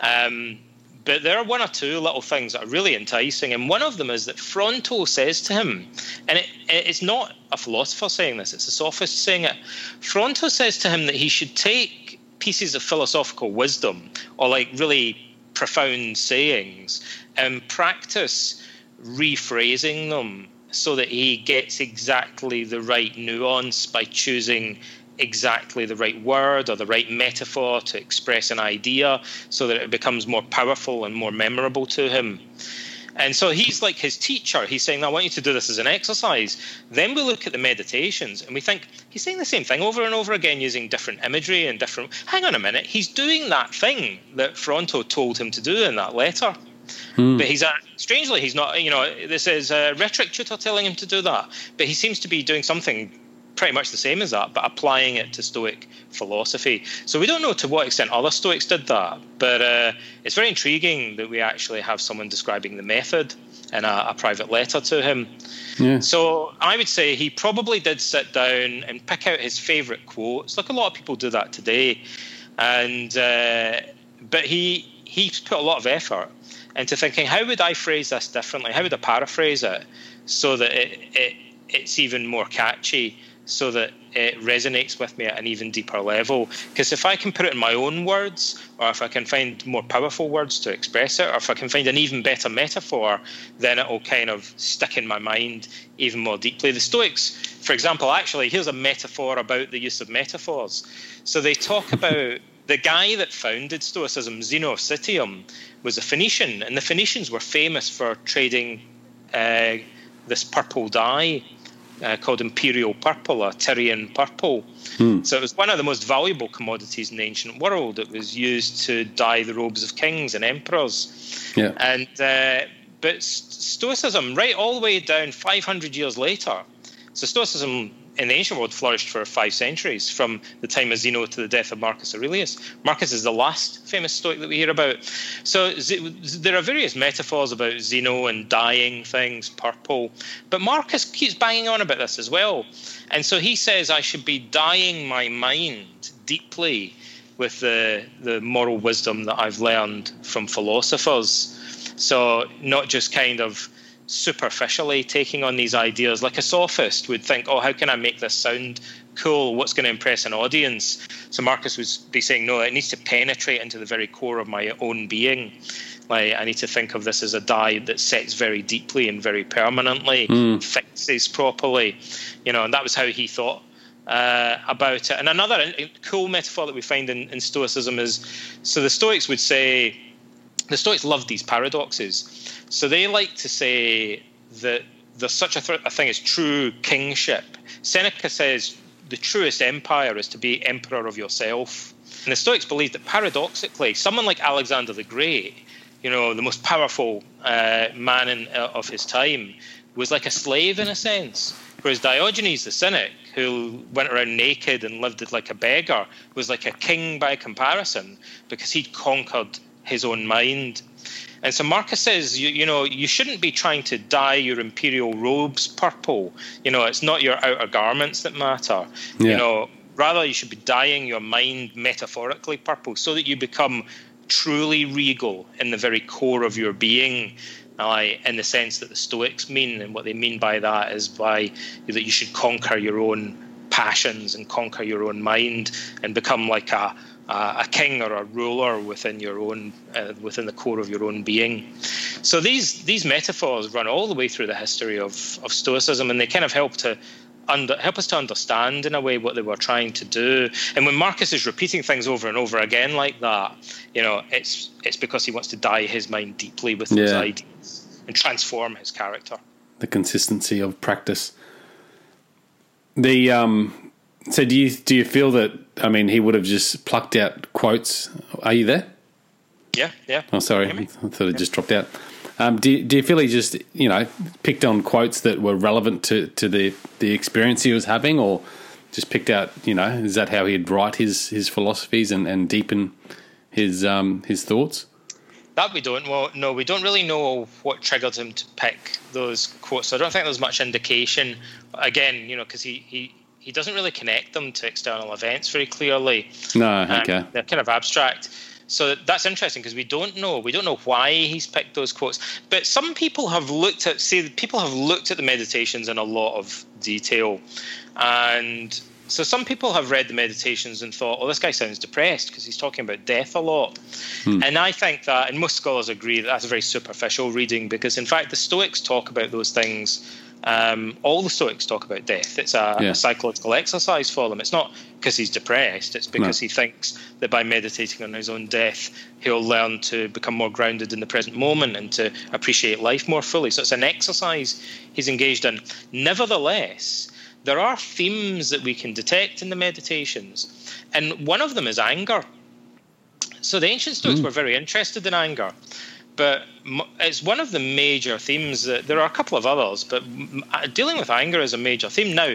Um, but there are one or two little things that are really enticing, and one of them is that Fronto says to him, and it, it's not a philosopher saying this; it's a sophist saying it. Fronto says to him that he should take pieces of philosophical wisdom or like really profound sayings and practice rephrasing them so that he gets exactly the right nuance by choosing exactly the right word or the right metaphor to express an idea so that it becomes more powerful and more memorable to him. And so he's like his teacher. He's saying, I want you to do this as an exercise. Then we look at the meditations and we think, he's saying the same thing over and over again using different imagery and different. Hang on a minute. He's doing that thing that Fronto told him to do in that letter. Hmm. But he's uh, strangely, he's not, you know, this is a rhetoric tutor telling him to do that. But he seems to be doing something pretty much the same as that, but applying it to Stoic philosophy. So we don't know to what extent other Stoics did that, but uh, it's very intriguing that we actually have someone describing the method in a, a private letter to him. Yeah. So I would say he probably did sit down and pick out his favourite quotes, like a lot of people do that today, and uh, but he he put a lot of effort into thinking how would I phrase this differently? How would I paraphrase it so that it, it it's even more catchy so that it resonates with me at an even deeper level. Because if I can put it in my own words, or if I can find more powerful words to express it, or if I can find an even better metaphor, then it will kind of stick in my mind even more deeply. The Stoics, for example, actually, here's a metaphor about the use of metaphors. So they talk about the guy that founded Stoicism, Zeno of Citium, was a Phoenician, and the Phoenicians were famous for trading uh, this purple dye uh, called imperial purple or Tyrian purple. Hmm. So it was one of the most valuable commodities in the ancient world. It was used to dye the robes of kings and emperors. Yeah. And uh, but Stoicism, right all the way down 500 years later. So Stoicism in the ancient world flourished for five centuries, from the time of Zeno to the death of Marcus Aurelius. Marcus is the last famous Stoic that we hear about. So there are various metaphors about Zeno and dyeing things purple, but Marcus keeps banging on about this as well. And so he says, I should be dyeing my mind deeply with the, the moral wisdom that I've learned from philosophers. So not just kind of superficially taking on these ideas. Like a sophist would think, oh, how can I make this sound cool? What's going to impress an audience? So Marcus would be saying, no, it needs to penetrate into the very core of my own being. Like I need to think of this as a dye that sets very deeply and very permanently, mm. fixes properly, you know. And that was how he thought uh, about it. And another cool metaphor that we find in, in Stoicism is, so the Stoics would say, the Stoics love these paradoxes. So they like to say that there's such a, th- a thing as true kingship. Seneca says the truest empire is to be emperor of yourself. And the Stoics believe that paradoxically, someone like Alexander the Great, you know, the most powerful uh, man in, uh, of his time, was like a slave in a sense. Whereas Diogenes the Cynic, who went around naked and lived like a beggar, was like a king by comparison because he'd conquered his own mind. And so Marcus says, you, you know, you shouldn't be trying to dye your imperial robes purple. You know, it's not your outer garments that matter. Yeah. You know, rather you should be dyeing your mind metaphorically purple so that you become truly regal in the very core of your being. Uh, in the sense that the Stoics mean, and what they mean by that is by that you should conquer your own passions and conquer your own mind and become like a uh, a king or a ruler within your own uh, within the core of your own being. So these these metaphors run all the way through the history of of Stoicism, and they kind of help to. Under, help us to understand in a way what they were trying to do. And when Marcus is repeating things over and over again like that, you know, it's it's because he wants to dye his mind deeply with yeah. those ideas and transform his character. The consistency of practice. The um, so do you do you feel that I mean he would have just plucked out quotes? Are you there? Yeah, yeah. Oh, sorry, I thought it yeah. just dropped out. Um, do, do you feel he just you know picked on quotes that were relevant to, to the the experience he was having, or just picked out you know is that how he'd write his his philosophies and, and deepen his um, his thoughts? That we don't well, no, we don't really know what triggered him to pick those quotes. So I don't think there's much indication. Again, you know, because he, he he doesn't really connect them to external events very clearly. No, okay. Um, they're kind of abstract. So that's interesting because we don't know. We don't know why he's picked those quotes. But some people have looked at, see, people have looked at the meditations in a lot of detail. And so some people have read the meditations and thought, oh, this guy sounds depressed because he's talking about death a lot. Hmm. And I think that, and most scholars agree that that's a very superficial reading because, in fact, the Stoics talk about those things Um, all the Stoics talk about death. It's a, Yeah. a psychological exercise for them. It's not because he's depressed. It's because No. he thinks that by meditating on his own death, he'll learn to become more grounded in the present moment and to appreciate life more fully. So it's an exercise he's engaged in. Nevertheless, there are themes that we can detect in the meditations, and one of them is anger. So the ancient Stoics were very interested in anger, but it's one of the major themes. That, there are a couple of others, but uh, dealing with anger is a major theme. Now,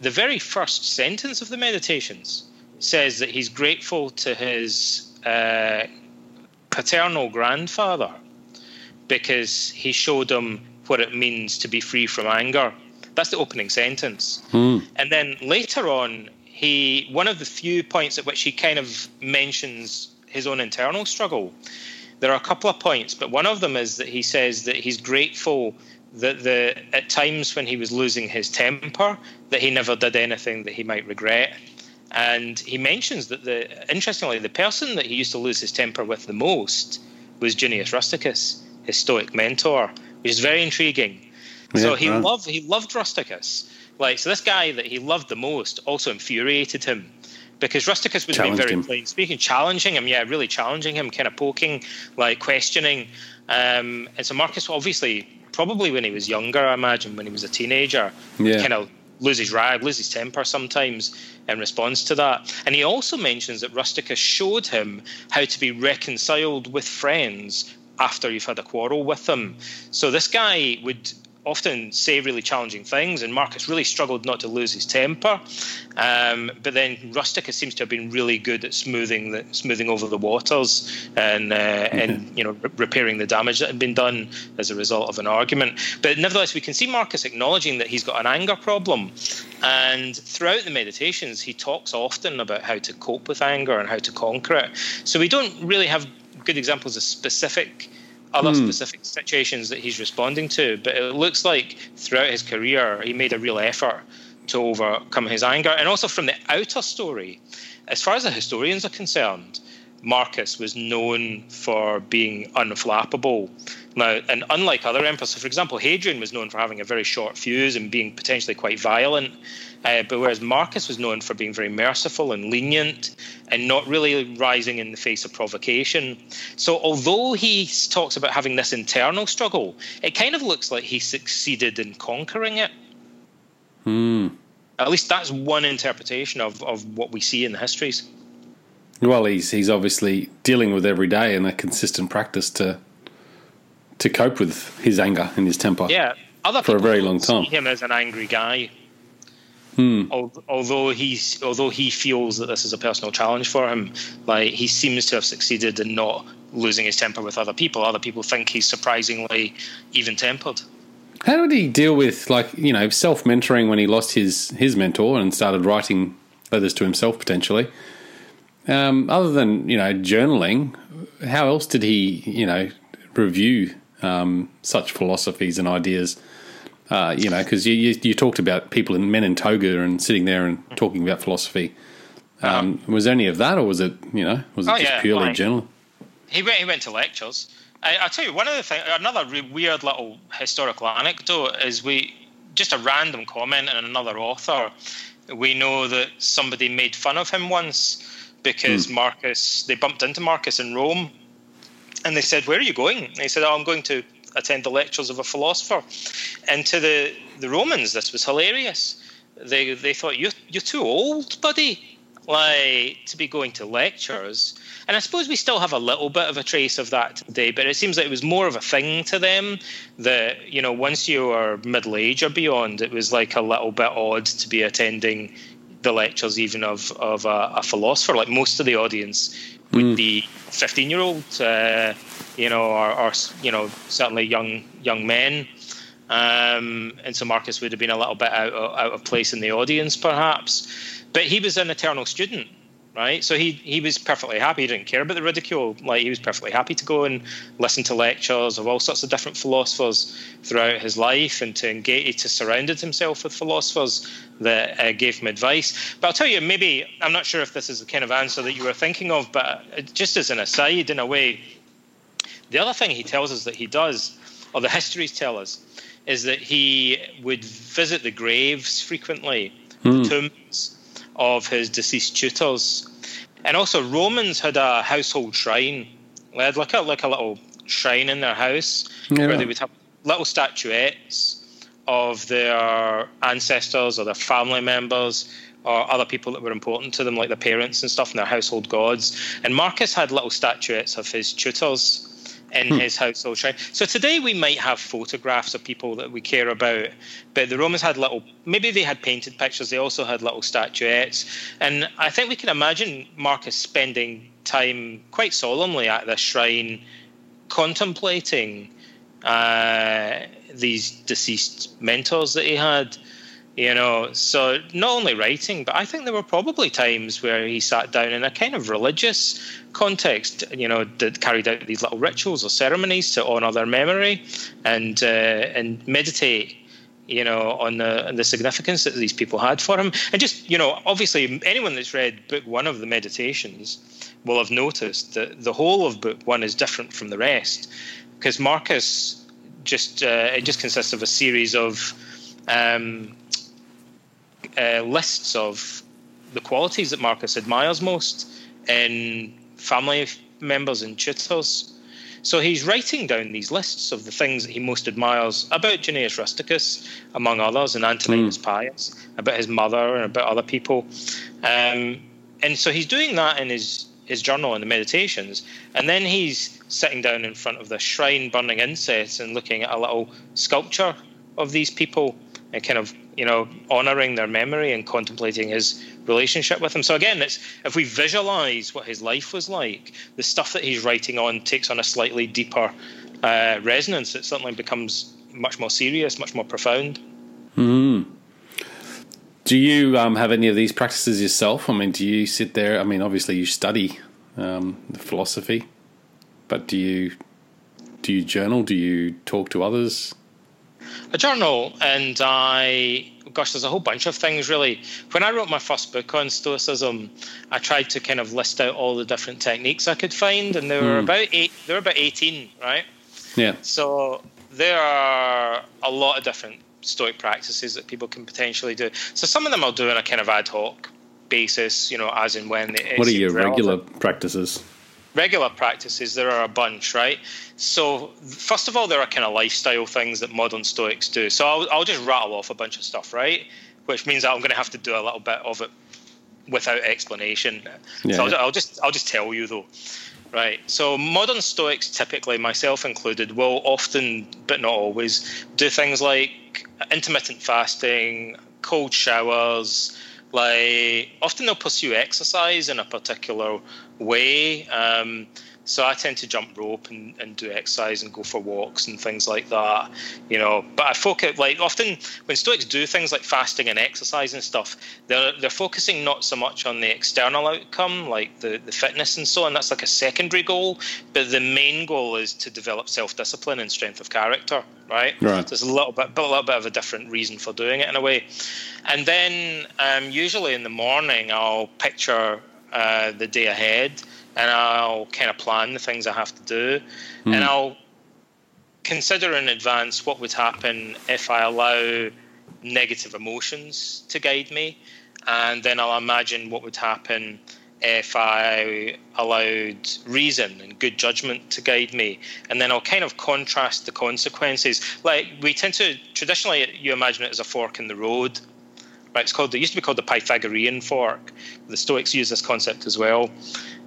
the very first sentence of the meditations says that he's grateful to his uh, paternal grandfather because he showed him what it means to be free from anger. That's the opening sentence. And then later on, he one of the few points at which he kind of mentions his own internal struggle. There are a couple of points, but one of them is that he says that he's grateful that the at times when he was losing his temper, that he never did anything that he might regret. And he mentions that the interestingly, the person that he used to lose his temper with the most was Junius Rusticus, his Stoic mentor, which is very intriguing. Yeah, so he loved he loved Rusticus. Like so, this guy that he loved the most also infuriated him because Rusticus was being Challenged very him. plain speaking, challenging him. Yeah, really challenging him, kind of poking, like questioning. Um, and so Marcus, obviously, probably when he was younger, I imagine when he was a teenager, Yeah. kind of lose his rag, lose his temper sometimes in response to that. And he also mentions that Rusticus showed him how to be reconciled with friends after you've had a quarrel with them. So this guy would often say really challenging things, and Marcus really struggled not to lose his temper. Um, but then Rusticus seems to have been really good at smoothing the smoothing over the waters and uh, and you know re- repairing the damage that had been done as a result of an argument. But nevertheless, we can see Marcus acknowledging that he's got an anger problem, and throughout the meditations, he talks often about how to cope with anger and how to conquer it. So we don't really have good examples of specific other hmm. specific situations that he's responding to. But it looks like throughout his career, he made a real effort to overcome his anger. And also from the outer story, as far as the historians are concerned, Marcus was known for being unflappable. Now, and unlike other emperors, so for example, Hadrian was known for having a very short fuse and being potentially quite violent. Uh, but whereas Marcus was known for being very merciful and lenient and not really rising in the face of provocation. So, although he talks about having this internal struggle, it kind of looks like he succeeded in conquering it. At least that's one interpretation of, of what we see in the histories. Well, he's he's obviously dealing with every day and a consistent practice to to cope with his anger and his temper. Yeah, other For a very long time. See him as an angry guy. Hmm. Although he's although he feels that this is a personal challenge for him, like he seems to have succeeded in not losing his temper with other people. Other people think he's surprisingly even tempered. How did he deal with like you know self mentoring when he lost his his mentor and started writing letters to himself potentially? Um, other than you know journaling, how else did he you know review um, such philosophies and ideas? Uh, you know, because you, you you talked about people in men in toga and sitting there and talking about philosophy. Um, was there any of that, or was it you know was it Oh, just yeah, purely fine. journal? He went. He went to lectures. I, I'll tell you one of the things. Another weird little historical anecdote is we just a random comment in another author. We know that somebody made fun of him once because hmm. Marcus. They bumped into Marcus in Rome, and they said, "Where are you going?" And he said, "Oh, I'm going to attend the lectures of a philosopher." And to the the Romans, this was hilarious. They they thought you you're too old, buddy, like to be going to lectures. And I suppose we still have a little bit of a trace of that today, but it seems like it was more of a thing to them that you know once you are middle age or beyond, it was like a little bit odd to be attending the lectures even of of a, a philosopher. Like most of the audience would be fifteen year olds, uh, you know, or, or you know certainly young young men. Um, and so Marcus would have been a little bit out of, out of place in the audience, perhaps. But he was an eternal student, right? So he he was perfectly happy. He didn't care about the ridicule. Like he was perfectly happy to go and listen to lectures of all sorts of different philosophers throughout his life, and to engage, to surrounded himself with philosophers that uh, gave him advice. But I'll tell you, maybe I'm not sure if this is the kind of answer that you were thinking of, but uh, just as an aside, in a way, the other thing he tells us that he does, or the histories tell us, is that he would visit the graves frequently, the tombs of his deceased tutors. And also, Romans had a household shrine. They had like a, like a little shrine in their house Yeah. where they would have little statuettes of their ancestors or their family members or other people that were important to them, like their parents and stuff, and their household gods. And Marcus had little statuettes of his tutors in his household shrine. So today we might have photographs of people that we care about, but the Romans had little, maybe they had painted pictures, they also had little statuettes. And I think we can imagine Marcus spending time quite solemnly at this shrine contemplating uh, these deceased mentors that he had. You know, so not only writing, but I think there were probably times where he sat down in a kind of religious context, you know, that carried out these little rituals or ceremonies to honour their memory and uh, and meditate, you know, on the on the significance that these people had for him. And just, you know, obviously anyone that's read book one of the meditations will have noticed that the whole of book one is different from the rest. Because Marcus just uh, it just consists of a series of um, uh, lists of the qualities that Marcus admires most in family members and tutors. So he's writing down these lists of the things that he most admires about Junius Rusticus, among others, and Antoninus Pius, about his mother and about other people. Um, and so he's doing that in his, his journal and the meditations. And then he's sitting down in front of the shrine, burning incense, and looking at a little sculpture of these people and kind of you know honoring their memory and contemplating his relationship with him. so again it's if we visualize what his life was like the stuff that he's writing on takes on a slightly deeper uh, resonance it suddenly becomes much more serious much more profound Do you um, have any of these practices yourself? I mean, do you sit there? I mean, obviously you study um, the philosophy, but do you do you journal? Do you talk to others? A journal and I gosh there's a whole bunch of things really. When I wrote my first book on stoicism I tried to kind of list out all the different techniques I could find and there were hmm. about eight there were about 18 right? Yeah. so there are a lot of different stoic practices that people can potentially do. So some of them I'll do on a kind of ad hoc basis you know as and when it What are your relevant. regular practices? Regular practices, there are a bunch, right? So, first of all, there are kind of lifestyle things that modern Stoics do. So, I'll, I'll just rattle off a bunch of stuff, right? Which means that I'm going to have to do a little bit of it without explanation. Yeah. So, I'll, I'll just I'll just tell you though. Right. So modern Stoics, typically myself included, will often, but not always, do things like intermittent fasting, cold showers. Like often they'll pursue exercise in a particular way. Um, so I tend to jump rope and, and do exercise and go for walks and things like that, you know. But I focus like often when Stoics do things like fasting and exercise and stuff, they're they're focusing not so much on the external outcome, like the, the fitness and so on. That's like a secondary goal, but the main goal is to develop self discipline and strength of character, right? Right. So it's a little bit, but a little bit of a different reason for doing it in a way. And then um, usually in the morning, I'll picture uh, the day ahead and I'll kind of plan the things I have to do, and I'll consider in advance what would happen if I allow negative emotions to guide me, and then I'll imagine what would happen if I allowed reason and good judgment to guide me, and then I'll kind of contrast the consequences. Like we tend to traditionally, you imagine it as a fork in the road. Right, it's called. It used to be called the Pythagorean fork. The Stoics use this concept as well.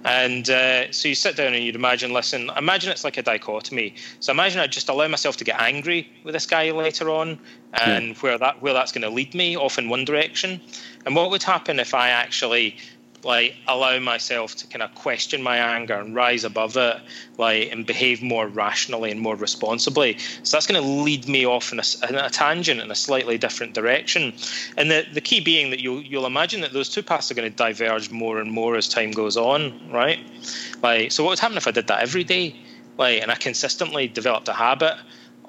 And uh, so you sit down and you'd imagine, listen, imagine it's like a dichotomy. So imagine I just allow myself to get angry with this guy later on, and where that where that's going to lead me off in one direction. And what would happen if I actually like allow myself to kind of question my anger and rise above it, like and behave more rationally and more responsibly. So that's going to lead me off in a, in a tangent in a slightly different direction. And the the key being that you'll you'll imagine that those two paths are going to diverge more and more as time goes on, right? Like so, what would happen if I did that every day, like, and I consistently developed a habit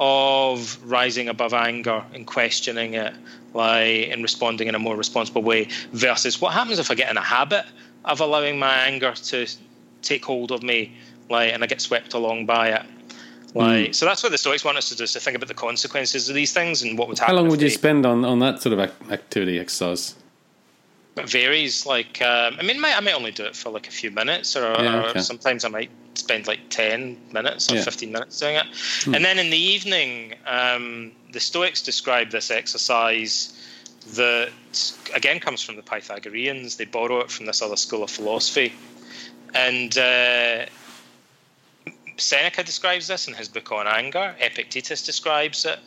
of rising above anger and questioning it, like, and responding in a more responsible way, versus what happens if I get in a habit of allowing my anger to take hold of me, like, and I get swept along by it. Like, mm. so that's what the Stoics want us to do: is to think about the consequences of these things and what would happen. How long would you they, spend on on that sort of activity exercise? It varies. Like, um, I mean, I might, I might only do it for like a few minutes, or, yeah, okay. or sometimes I might spend like ten minutes or yeah. fifteen minutes doing it. Hmm. And then in the evening, um, the Stoics describe this exercise that again comes from the Pythagoreans. They borrow it from this other school of philosophy, and uh, Seneca describes this in his book on anger. Epictetus describes it.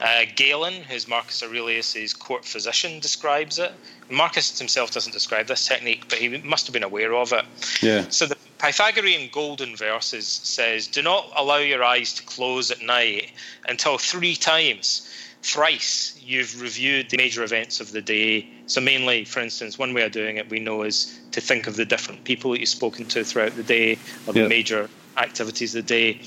Uh, Galen, who's Marcus Aurelius's court physician, describes it. Marcus himself doesn't describe this technique, but he must have been aware of it. Yeah. So the Pythagorean golden verses says, "Do not allow your eyes to close at night until three times, thrice you've reviewed the major events of the day." So mainly, for instance, one way of doing it we know is to think of the different people that you've spoken to throughout the day, or the major activities of the day,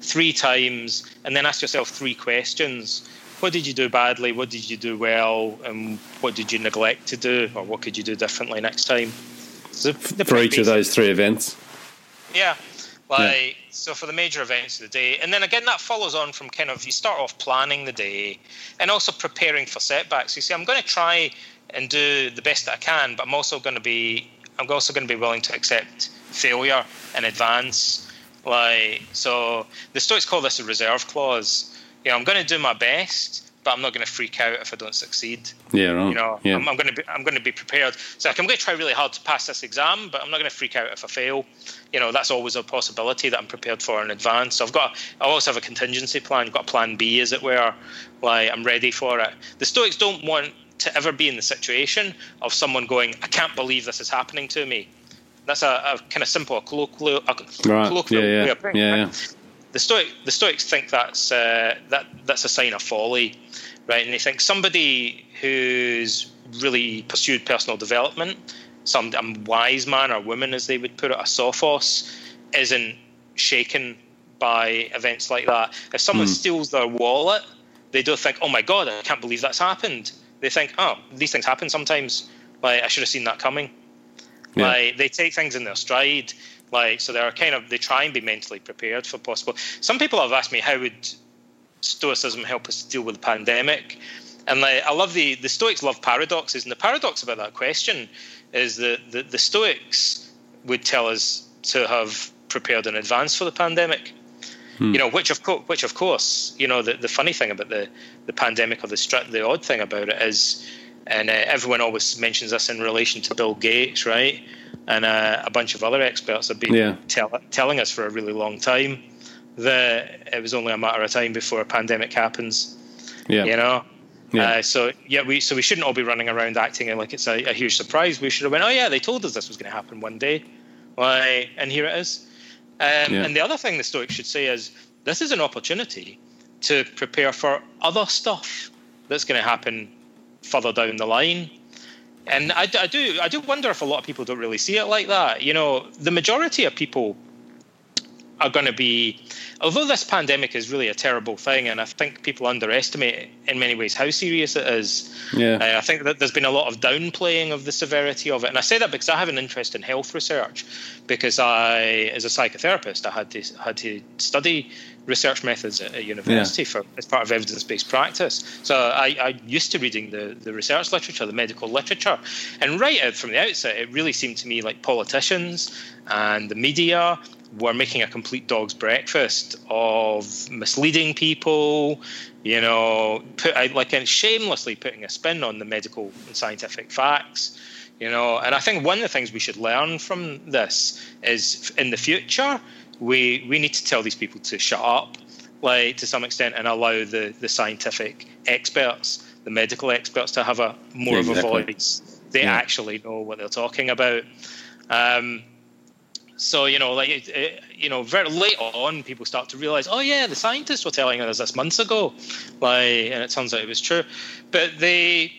three times, and then ask yourself three questions what did you do badly? What did you do well? And what did you neglect to do? Or what could you do differently next time? So for each basic. of those three events? Yeah. Like, yeah. so for the major events of the day. And then again, that follows on from kind of you start off planning the day and also preparing for setbacks. You see, I'm going to try and do the best that I can, but I'm also going to be, I'm also going to be willing to accept failure in advance. Like, so the Stoics call this a reserve clause you know, I'm going to do my best, but I'm not going to freak out if I don't succeed. Yeah, right. You know, yeah. I'm, I'm, going to be I'm going to be prepared. So like, I'm going to try really hard to pass this exam, but I'm not going to freak out if I fail. You know, that's always a possibility that I'm prepared for in advance. So I've got I also have a contingency plan. I've got a plan B, as it were. Like I'm ready for it. The Stoics don't want to ever be in the situation of someone going, I can't believe this is happening to me. That's a, a kind of simple, colloquial, a right. colloquial yeah, yeah. of putting yeah, it. Yeah the Stoic the Stoics think that's uh, that that's a sign of folly, right? And they think somebody who's really pursued personal development, some a wise man or woman, as they would put it, a sophos, isn't shaken by events like that. If someone mm. steals their wallet, they don't think, "Oh my God, I can't believe that's happened." They think, "Oh, these things happen sometimes. Like I should have seen that coming." Yeah. Like they take things in their stride. Like so, they're kind of they try and be mentally prepared for possible. Some people have asked me how would Stoicism help us deal with the pandemic, and like I love the the Stoics love paradoxes, and the paradox about that question is that the, the Stoics would tell us to have prepared in advance for the pandemic. Hmm. You know, which of course, which of course, you know, the, the funny thing about the, the pandemic or the str- the odd thing about it is, and uh, everyone always mentions this in relation to Bill Gates, right? and uh, a bunch of other experts have been yeah. tell, telling us for a really long time that it was only a matter of time before a pandemic happens. Yeah. You know. Yeah. Uh, so yeah, we so we shouldn't all be running around acting like it's a, a huge surprise. We should have went, oh yeah, they told us this was going to happen one day, why? And here it is. Um, yeah. And the other thing the Stoics should say is this is an opportunity to prepare for other stuff that's going to happen further down the line and I, I do I do wonder if a lot of people don't really see it like that. You know, the majority of people are going to be, although this pandemic is really a terrible thing, and I think people underestimate in many ways how serious it is. Yeah. Uh, I think that there's been a lot of downplaying of the severity of it, and I say that because I have an interest in health research, because I, as a psychotherapist, I had to had to study research methods at a university yeah. for as part of evidence-based practice. So I, I, used to reading the, the research literature, the medical literature, and right out from the outset, it really seemed to me like politicians and the media were making a complete dog's breakfast of misleading people, you know, put like and shamelessly putting a spin on the medical and scientific facts. You know, and I think one of the things we should learn from this is in the future we we need to tell these people to shut up, like to some extent, and allow the the scientific experts, the medical experts, to have a more yeah, of a voice. They yeah. actually know what they're talking about. Um, so you know, like it, it, you know, very late on, people start to realize, oh yeah, the scientists were telling us this months ago, like, and it turns out it was true. But they,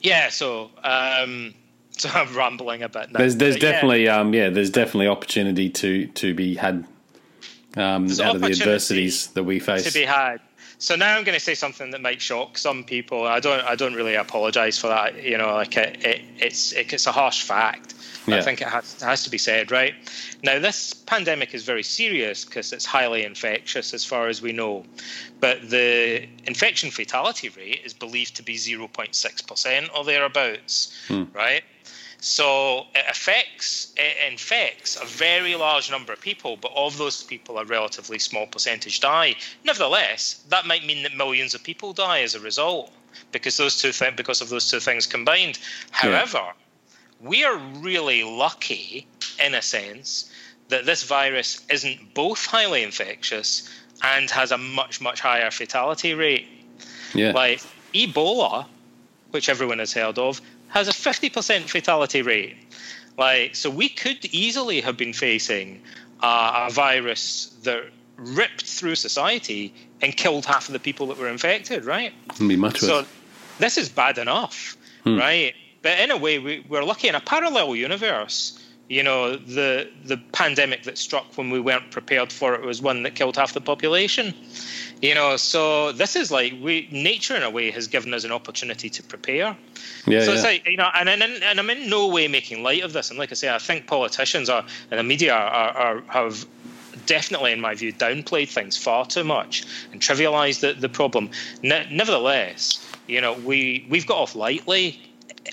yeah, so. Um, so I'm rambling a bit. Now. There's there's definitely yeah. um yeah there's definitely opportunity to to be had um, out of the adversities that we face to be had. So now I'm going to say something that might shock some people. I don't. I don't really apologise for that. You know, like it, it it's it, it's a harsh fact. Yeah. I think it has, it has to be said, right? Now, this pandemic is very serious because it's highly infectious, as far as we know. But the infection fatality rate is believed to be 0.6% or thereabouts, hmm. right? So it affects, it infects a very large number of people, but of those people, a relatively small percentage die. Nevertheless, that might mean that millions of people die as a result because those two th- because of those two things combined. However, yeah. we are really lucky, in a sense, that this virus isn't both highly infectious and has a much much higher fatality rate. Yeah. Like Ebola, which everyone has heard of, has a 50% fatality rate. Like, so we could easily have been facing uh, a virus that ripped through society and killed half of the people that were infected, right? Be much so this is bad enough, hmm. right? But in a way, we, we're lucky in a parallel universe. You know, the the pandemic that struck when we weren't prepared for it was one that killed half the population. You know, so this is like we nature in a way has given us an opportunity to prepare. Yeah, so yeah. it's like you know, and, and and I'm in no way making light of this. And like I say, I think politicians are and the media are, are have definitely, in my view, downplayed things far too much and trivialized the, the problem. Ne- nevertheless, you know, we we've got off lightly,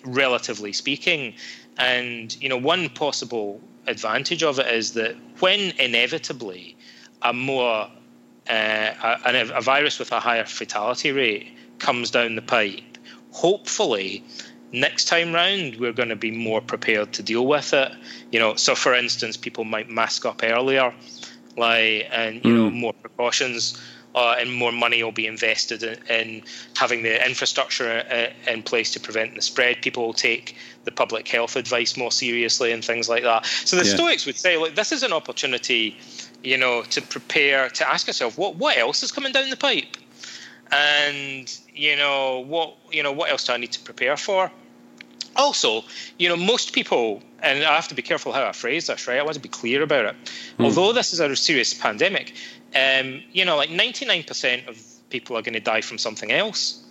relatively speaking, and you know, one possible advantage of it is that when inevitably a more uh, a, a virus with a higher fatality rate comes down the pipe, hopefully next time round we're going to be more prepared to deal with it you know so for instance people might mask up earlier like and you mm. know more precautions uh, and more money will be invested in, in having the infrastructure uh, in place to prevent the spread. People will take the public health advice more seriously and things like that. So the yeah. Stoics would say, look, this is an opportunity you know, to prepare to ask yourself what what else is coming down the pipe, and you know what you know what else do I need to prepare for. Also, you know, most people, and I have to be careful how I phrase this, right? I want to be clear about it. Mm. Although this is a serious pandemic, um, you know, like 99% of people are going to die from something else.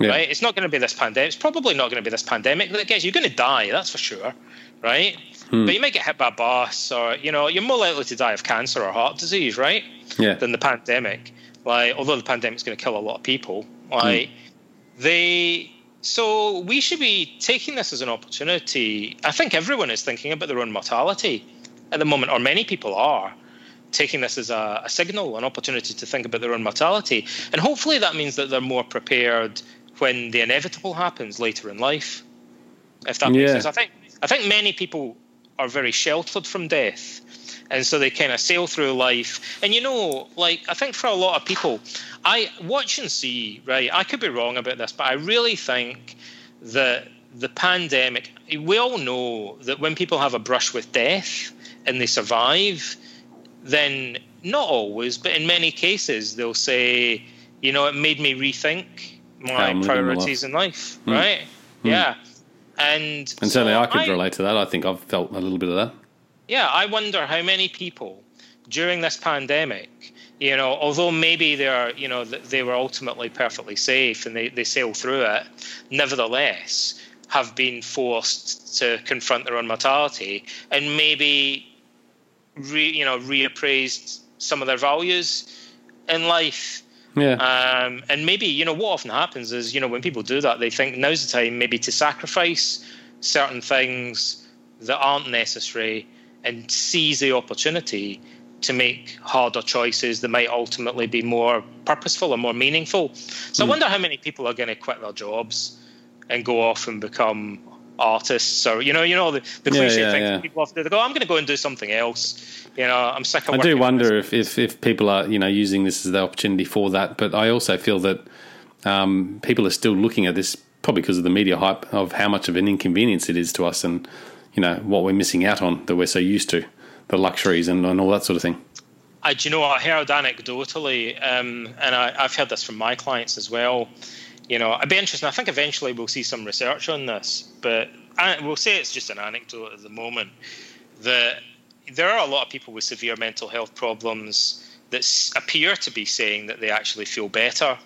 Yeah. Right? It's not going to be this pandemic. It's probably not going to be this pandemic that gets you. You're going to die, that's for sure. Right? Hmm. But you might get hit by a bus, or you know, you're more likely to die of cancer or heart disease, right? Yeah. Than the pandemic. Like, although the pandemic's going to kill a lot of people, like hmm. they. So we should be taking this as an opportunity. I think everyone is thinking about their own mortality at the moment, or many people are taking this as a, a, signal, an opportunity to think about their own mortality. And hopefully that means that they're more prepared when the inevitable happens later in life. If that makes yeah. sense. I think I think many people are very sheltered from death. And so they kind of sail through life. And you know, like, I think for a lot of people, I watch and see, right? I could be wrong about this, but I really think that the pandemic, we all know that when people have a brush with death and they survive, then not always, but in many cases, they'll say, you know, it made me rethink my priorities in life, mm. right? Mm. Yeah. And, and certainly I could I, relate to that. I think I've felt a little bit of that. Yeah, I wonder how many people during this pandemic, you know, although maybe they're, you know, they were ultimately perfectly safe and they, they sailed through it, nevertheless have been forced to confront their own mortality and maybe, re, you know, reappraised some of their values in life yeah. Um, and maybe, you know, what often happens is, you know, when people do that, they think now's the time maybe to sacrifice certain things that aren't necessary and seize the opportunity to make harder choices that might ultimately be more purposeful or more meaningful. So mm. I hmm. wonder how many people are going to quit their jobs and go off and become artists. Or you know you know the, the cliche yeah, yeah, thing yeah. people often do they go I'm going to go and do something else. You know I'm sick of I do wonder if, if, if people are you know using this as the opportunity for that but I also feel that um, people are still looking at this probably because of the media hype of how much of an inconvenience it is to us and you know what we're missing out on that we're so used to the luxuries and, and all that sort of thing. I, do you know I heard anecdotally um, and I, I've heard this from my clients as well you know, it'd be interesting. I think eventually we'll see some research on this, but we'll say it's just an anecdote at the moment that there are a lot of people with severe mental health problems that appear to be saying that they actually feel better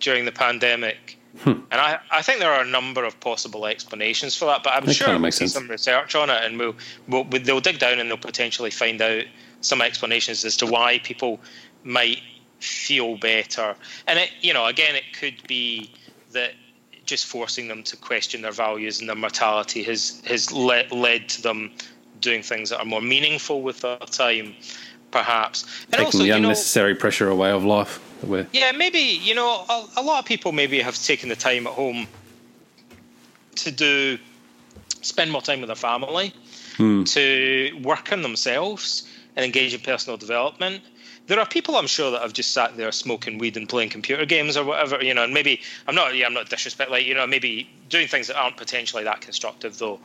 during the pandemic. Hmm. And I, I think there are a number of possible explanations for that, but I'm That sure we'll see sense. some research on it, and we'll, we'll they'll dig down and they'll potentially find out some explanations as to why people might feel better. And it, you know, again, it could be that just forcing them to question their values and their mortality has has le- led to them doing things that are more meaningful with their time, perhaps. And Taking also, the you know, unnecessary pressure away of life. that yeah, maybe you know a, a lot of people maybe have taken the time at home to do spend more time with their family, Hmm. to work on themselves and engage in personal development. There are people I'm sure that have just sat there smoking weed and playing computer games or whatever, you know, and maybe I'm not yeah, I'm not disrespect like, you know, maybe doing things that aren't potentially that constructive though.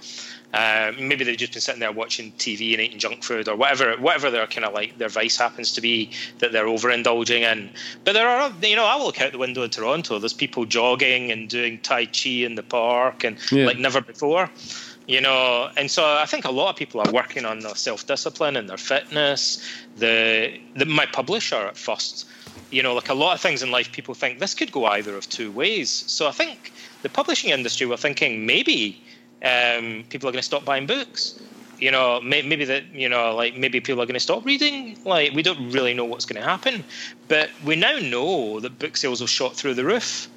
Uh, maybe they've just been sitting there watching TV and eating junk food or whatever whatever their kind of like their vice happens to be that they're overindulging in. But there are you know, I look out the window in Toronto, there's people jogging and doing Tai Chi in the park and Yeah. like never before you know and so i think a lot of people are working on their self-discipline and their fitness the, the my publisher at first you know like a lot of things in life people think this could go either of two ways so i think the publishing industry were thinking maybe um, people are going to stop buying books you know may, maybe that you know like maybe people are going to stop reading like we don't really know what's going to happen but we now know that book sales will shot through the roof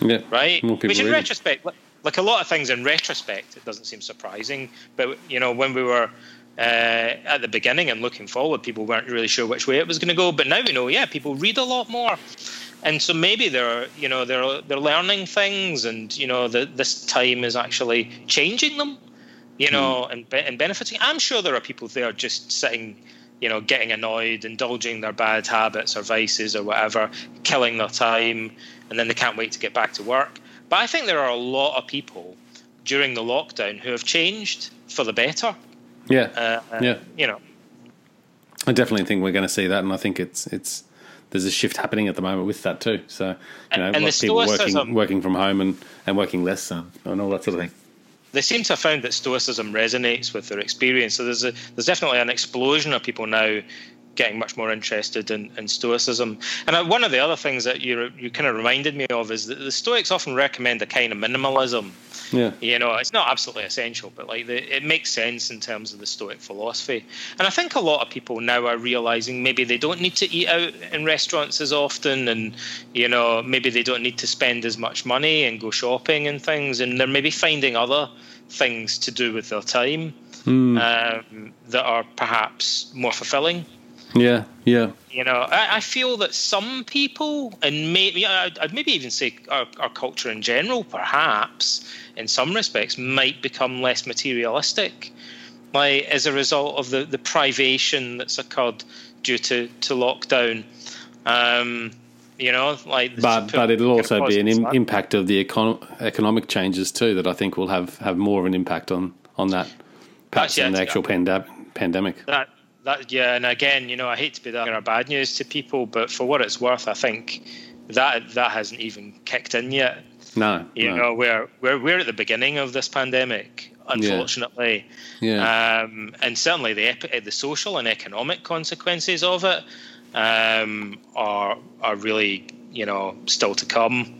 Yeah. right? Which in reading. retrospect, like, a lot of things in retrospect, it doesn't seem surprising. But you know, when we were uh, at the beginning and looking forward, people weren't really sure which way it was going to go. But now we know, yeah, people read a lot more, and so maybe they're you know they're they're learning things, and you know that this time is actually changing them, you know, and and benefiting. I'm sure there are people there just sitting. You know, getting annoyed, indulging their bad habits or vices or whatever, killing their time, and then they can't wait to get back to work. But I think there are a lot of people during the lockdown who have changed for the better. Yeah. Uh, uh, Yeah. You know, I definitely think we're going to see that, and I think it's it's there's a shift happening at the moment with that too. So you And- know, and a lot the of people working working from home and, and working less and, and all that sort of thing. they seem to have found that stoicism resonates with their experience. So there's a, there's definitely an explosion of people now getting much more interested in, in stoicism. And uh, one of the other things that you you kind of reminded me of is that the Stoics often recommend a kind of minimalism. Yeah. You know, it's not absolutely essential, but like the, it makes sense in terms of the Stoic philosophy. And I think a lot of people now are realizing maybe they don't need to eat out in restaurants as often, and you know, maybe they don't need to spend as much money and go shopping and things, and they're maybe finding other things to do with their time Hmm. um, that are perhaps more fulfilling. Yeah. Yeah. You know, I, I feel that some people, and maybe I'd, I'd maybe even say our, our culture in general, perhaps in some respects, might become less materialistic, like as a result of the, the privation that's occurred due to to lockdown. Um, you know, like But but it'll also be an im- impact. of the econ- economic changes too that I think will have, have more of an impact on on that perhaps than the actual pandem- pandemic. that that yeah and again you know i hate to be that or bad news to people but for what it's worth i think that that hasn't even kicked in yet No. you no. know we're, we're we're at the beginning of this pandemic unfortunately Yeah. um, and certainly the the social and economic consequences of it um, are are really you know still to come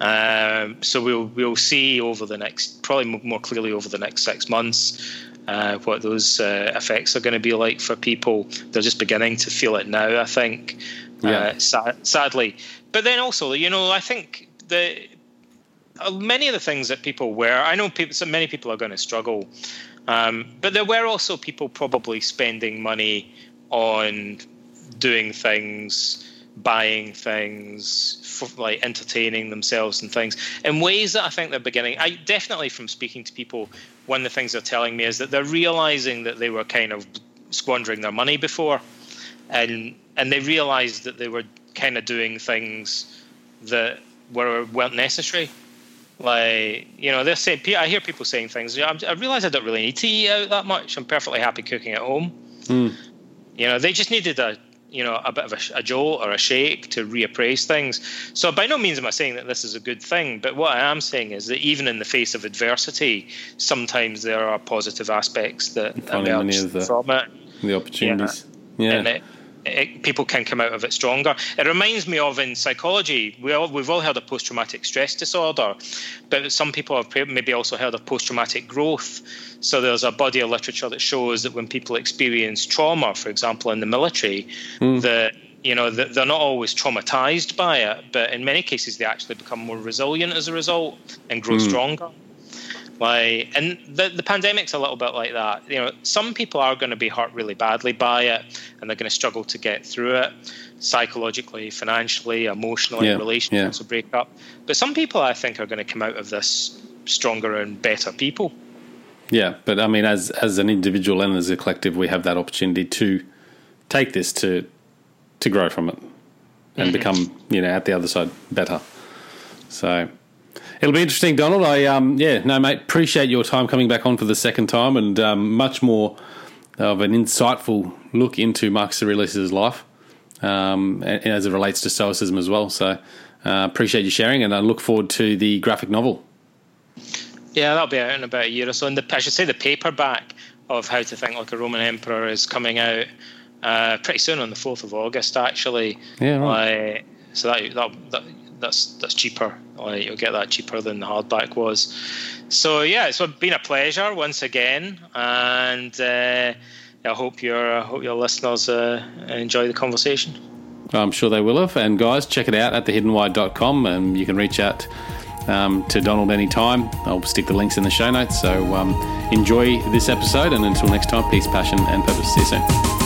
um, so we'll we'll see over the next probably more clearly over the next six months uh, what those uh, effects are going to be like for people. They're just beginning to feel it now, I think. Yeah. Uh, sad, sadly, but then also, you know, I think the uh, many of the things that people were. I know people. So many people are going to struggle, um, but there were also people probably spending money on doing things buying things, for, like entertaining themselves and things in ways that I think they're beginning. I definitely, from speaking to people, one of the things they're telling me is that they're realizing that they were kind of squandering their money before, and and they realized that they were kind of doing things that were weren't necessary. Like you know, they're saying. I hear people saying things. I realize I don't really need to eat out that much. I'm perfectly happy cooking at home. Mm. You know, they just needed a you know a bit of a, a jolt or a shake to reappraise things. So by no means am I saying that this is a good thing, but what I am saying is that even in the face of adversity, sometimes there are positive aspects that emerge from it. The opportunities. Yeah. And it, it, people can come out of it stronger. It reminds me of in psychology, we all, we've all heard of post traumatic stress disorder, but some people have maybe also heard of post traumatic growth. So there's a body of literature that shows that when people experience trauma, for example, in the military, mm. that you know they're not always traumatized by it, but in many cases they actually become more resilient as a result and grow mm. stronger. Like, and the the pandemic's a little bit like that. You know, some people are going to be hurt really badly by it, and they're going to struggle to get through it psychologically, financially, emotionally. Yeah, relationships yeah. will break up. But some people, I think, are going to come out of this stronger and better people. Yeah, but I mean, as as an individual and as a collective, we have that opportunity to take this to to grow from it and mm-hmm. become, you know, at the other side better. So It'll be interesting, Donald. I um, yeah, no, mate. Appreciate your time coming back on for the second time, and um, much more of an insightful look into Marcus Aurelius' life, um, as it relates to Stoicism as well. So, uh, appreciate you sharing, and I look forward to the graphic novel. Yeah, that'll be out in about a year or so. And the, I should say the paperback of How to Think Like a Roman Emperor is coming out uh, pretty soon on the fourth of August, actually. Yeah, right. Uh, so that, that, that that's that's cheaper. You'll get that cheaper than the hardback was. So yeah, it's been a pleasure once again, and uh, I hope your I hope your listeners uh, enjoy the conversation. I'm sure they will have. And guys, check it out at thehiddenwhy.com, and you can reach out um, to Donald anytime. I'll stick the links in the show notes. So um, enjoy this episode, and until next time, peace, passion, and purpose. See you soon.